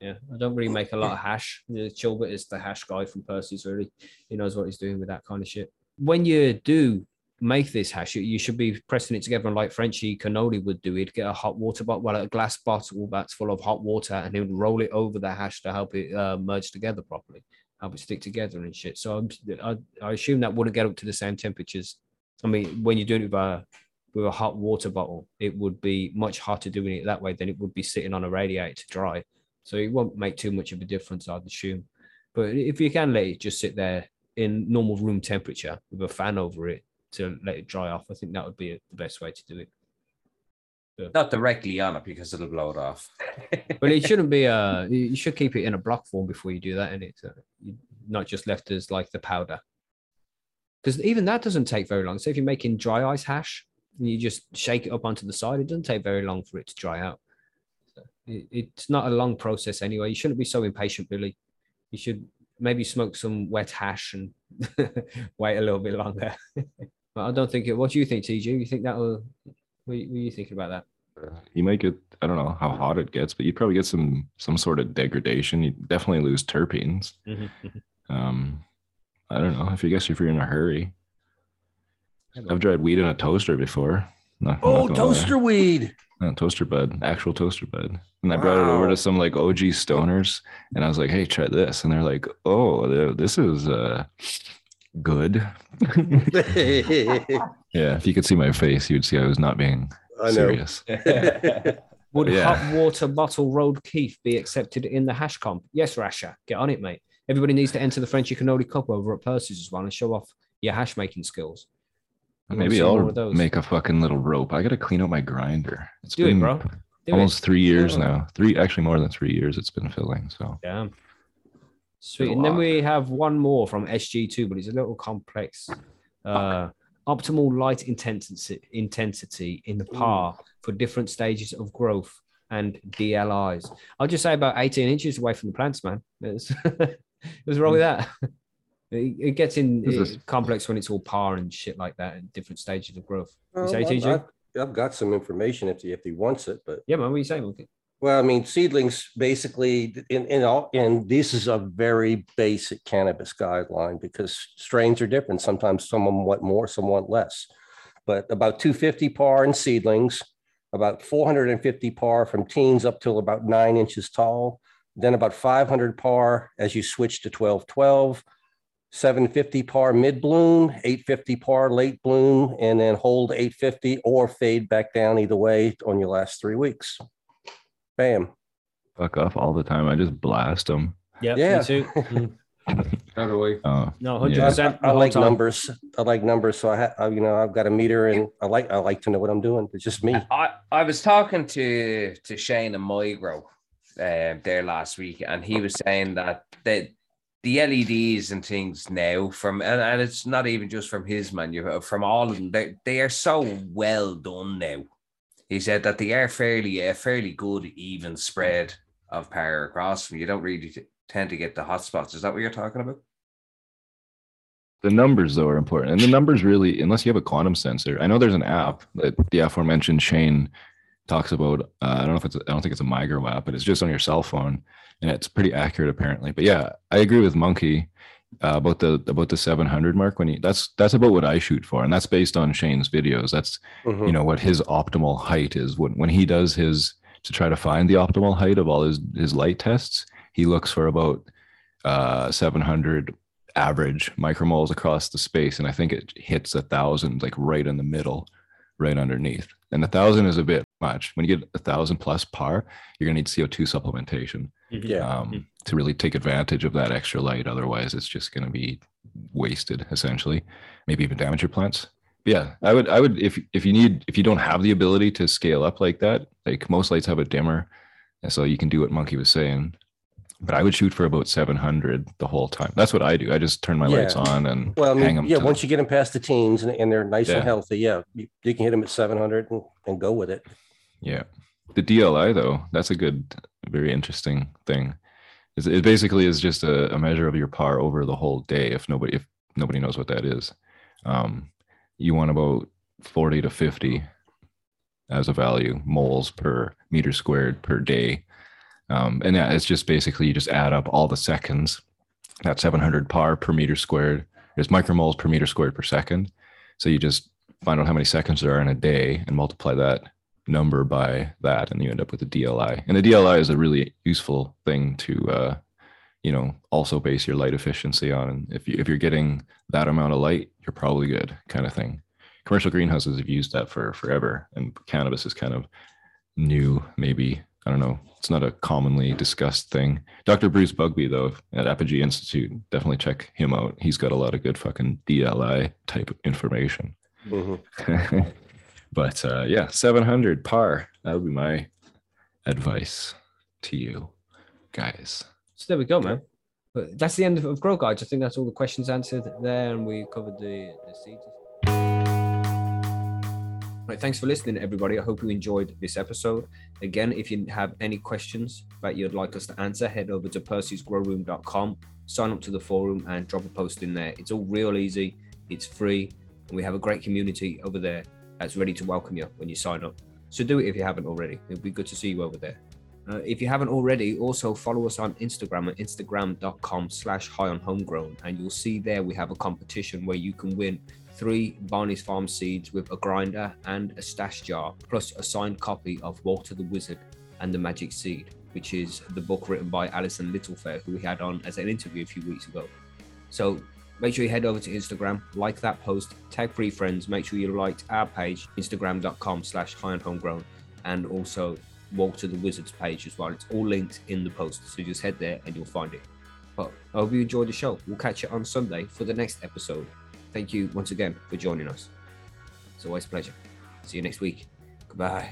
Yeah, I don't really make a lot of hash. The Chilbert is the hash guy from Percy's. Really, he knows what he's doing with that kind of shit. When you do make this hash, you, should be pressing it together, and like Frenchy cannoli would do. He'd get a hot water bottle, well, a glass bottle that's full of hot water, and he would roll it over the hash to help it uh, merge together properly, help it stick together and shit. So I'm, I, I assume that wouldn't get up to the same temperatures. I mean, when you're doing it with a with a hot water bottle, it would be much hotter doing it that way than it would be sitting on a radiator to dry. So it won't make too much of a difference, I'd assume. But if you can let it just sit there in normal room temperature with a fan over it to let it dry off, I think that would be the best way to do it. Not directly on it because it'll blow it off. But it shouldn't be uh, a. You should keep it in a block form before you do that, and it's not just left as like the powder. Because even that doesn't take very long. So if you're making dry ice hash and you just shake it up onto the side, it doesn't take very long for it to dry out. It, it's not a long process anyway. You shouldn't be so impatient, Billy. You should maybe smoke some wet hash and wait a little bit longer. But I don't think it. What do you think, TG? You think that will? What are you, what are you thinking about that? You might get I don't know how hot it gets, but you'd probably get some some sort of degradation. You definitely lose terpenes. Um, I don't know if you guess if you're in a hurry. I've dried weed in a toaster before. Not, I'm not Oh, gonna lie. toaster weed. No, toaster bud, actual toaster bud. And I brought it over to some like OG stoners, and I was like, "Hey, try this," and they're like, "Oh, this is uh good." yeah, if you could see my face, you'd see I was not being I know. serious. Would Yeah. hot water bottle rolled kief be accepted in the hash comp? Yes, Rasha. Get on it, mate. Everybody needs to enter the Frenchy Cannoli Cup over at Percy's as well and show off your hash making skills. You Maybe I'll make a fucking little rope. I gotta clean out my grinder. It's Do it, been bro. Do almost three years Yeah. now. Three, actually more than three years. It's been filling. So it. Damn. Sweet. And then we have one more from SG2, but it's a little complex. Uh, optimal light intensity intensity in the par for different stages of growth and DLIs. I'll just say about 18 inches away from the plants, man. There's- What's wrong with that? It, it gets in it- complex when it's all par and shit like that at different stages of growth. You Well, say, I've- I've, I've got some information if he, if he wants it, but Yeah, man. What are you saying? Well, I mean, seedlings basically in, in all, and this is a very basic cannabis guideline because strains are different. Sometimes someone want more, some want less. But about 250 par in seedlings, about 450 par from teens up till about nine inches tall, then about 500 par as you switch to 12 12. 750 par mid bloom, 850 par late bloom, and then hold 850 or fade back down either way on your last three weeks. Bam. fuck off all the time. I just blast them. Yeah, Yeah. me too. How do we? Oh, No, hundred I, percent. I like numbers. I like numbers. So I, ha- I, you know, I've got a meter and I like, I like to know what I'm doing. It's just me. I, I was talking to to Shane and Migro um, there last week, and he was saying that the the LEDs and things now from and, and it's not even just from his menu, from all of them, they, they are so well done now. He said that they are fairly a fairly good even spread of power across them. You don't really t- tend to get the hot spots. Is that what you're talking about? the numbers though are important, and the numbers really, unless you have a quantum sensor. I know there's an app that the aforementioned Shane talks about. Uh, I don't know if it's, I don't think it's a Migro app, but it's just on your cell phone, and it's pretty accurate apparently. But yeah, I agree with Monkey uh, about the about the 700 mark. When he that's that's about what I shoot for, and that's based on Shane's videos. That's Mhm. you know what his optimal height is when when he does his to try to find the optimal height of all his his light tests he looks for about uh, 700 average micromoles across the space, and I think it hits a thousand like right in the middle, right underneath. And a thousand is a bit much. When you get a thousand plus par, you're gonna need CO2 supplementation Yeah. um, to really take advantage of that extra light. Otherwise, it's just going to be wasted essentially. Maybe even damage your plants. But yeah, I would, I would, if if you need, if you don't have the ability to scale up like that, like most lights have a dimmer, and so you can do what Monkey was saying. But I would shoot for about 700 the whole time. That's what I do. I just turn my lights on and Well, I hang them. yeah, once you get them past the teens and, and they're nice Yeah. and healthy, yeah, you, you can hit them at 700 and, and go with it. Yeah. The DLI though, that's a good, very interesting thing. It's- It basically is just a, a measure of your par over the whole day. If nobody, if nobody knows what that is, um, you want about 40 to 50 as a value moles per meter squared per day. Um, and yeah, it's just basically you just add up all the seconds. That's 700 par per meter squared. There's micromoles per meter squared per second. So you just find out how many seconds there are in a day and multiply that number by that and you end up with a DLI. And the DLI is a really useful thing to uh, you know, also base your light efficiency on. And if you if you're getting that amount of light, you're probably good, kind of thing. Commercial greenhouses have used that for forever, and cannabis is kind of new, maybe. I don't know. It's not a commonly discussed thing. Dr. Bruce Bugbee, though, at Apogee Institute, definitely check him out. He's got a lot of good fucking DLI type information. Mhm. but uh, yeah, 700 par. That would be my advice to you guys. So there we go, man. But that's the end of, of Grow Guides. I think that's all the questions answered there, and we covered the, the seeds. Right, thanks for listening, everybody. I hope you enjoyed this episode. Again, if you have any questions that you'd like us to answer, head over to percysgrowroom.com, sign up to the forum, and drop a post in there. It's all real easy, it's free, and we have a great community over there that's ready to welcome you when you sign up. So do it if you haven't already. It'd be good to see you over there. Uh, if you haven't already, also follow us on Instagram at instagram.com slash high on homegrown. And you'll see there we have a competition where you can win three Barney's Farm seeds with a grinder and a stash jar, plus a signed copy of Walter the Wizard and the Magic Seed, which is the book written by Alison Littlefair, who we had on as an interview a few weeks ago. So make sure you head over to Instagram, like that post, tag three friends, make sure you liked our page, instagram.com slash high and homegrown, and also Walter the Wizard's page as well. It's all linked in the post. So just head there and you'll find it. But I hope you enjoyed the show. We'll catch you on Sunday for the next episode. Thank you once again for joining us. It's always a pleasure. See you next week. Goodbye.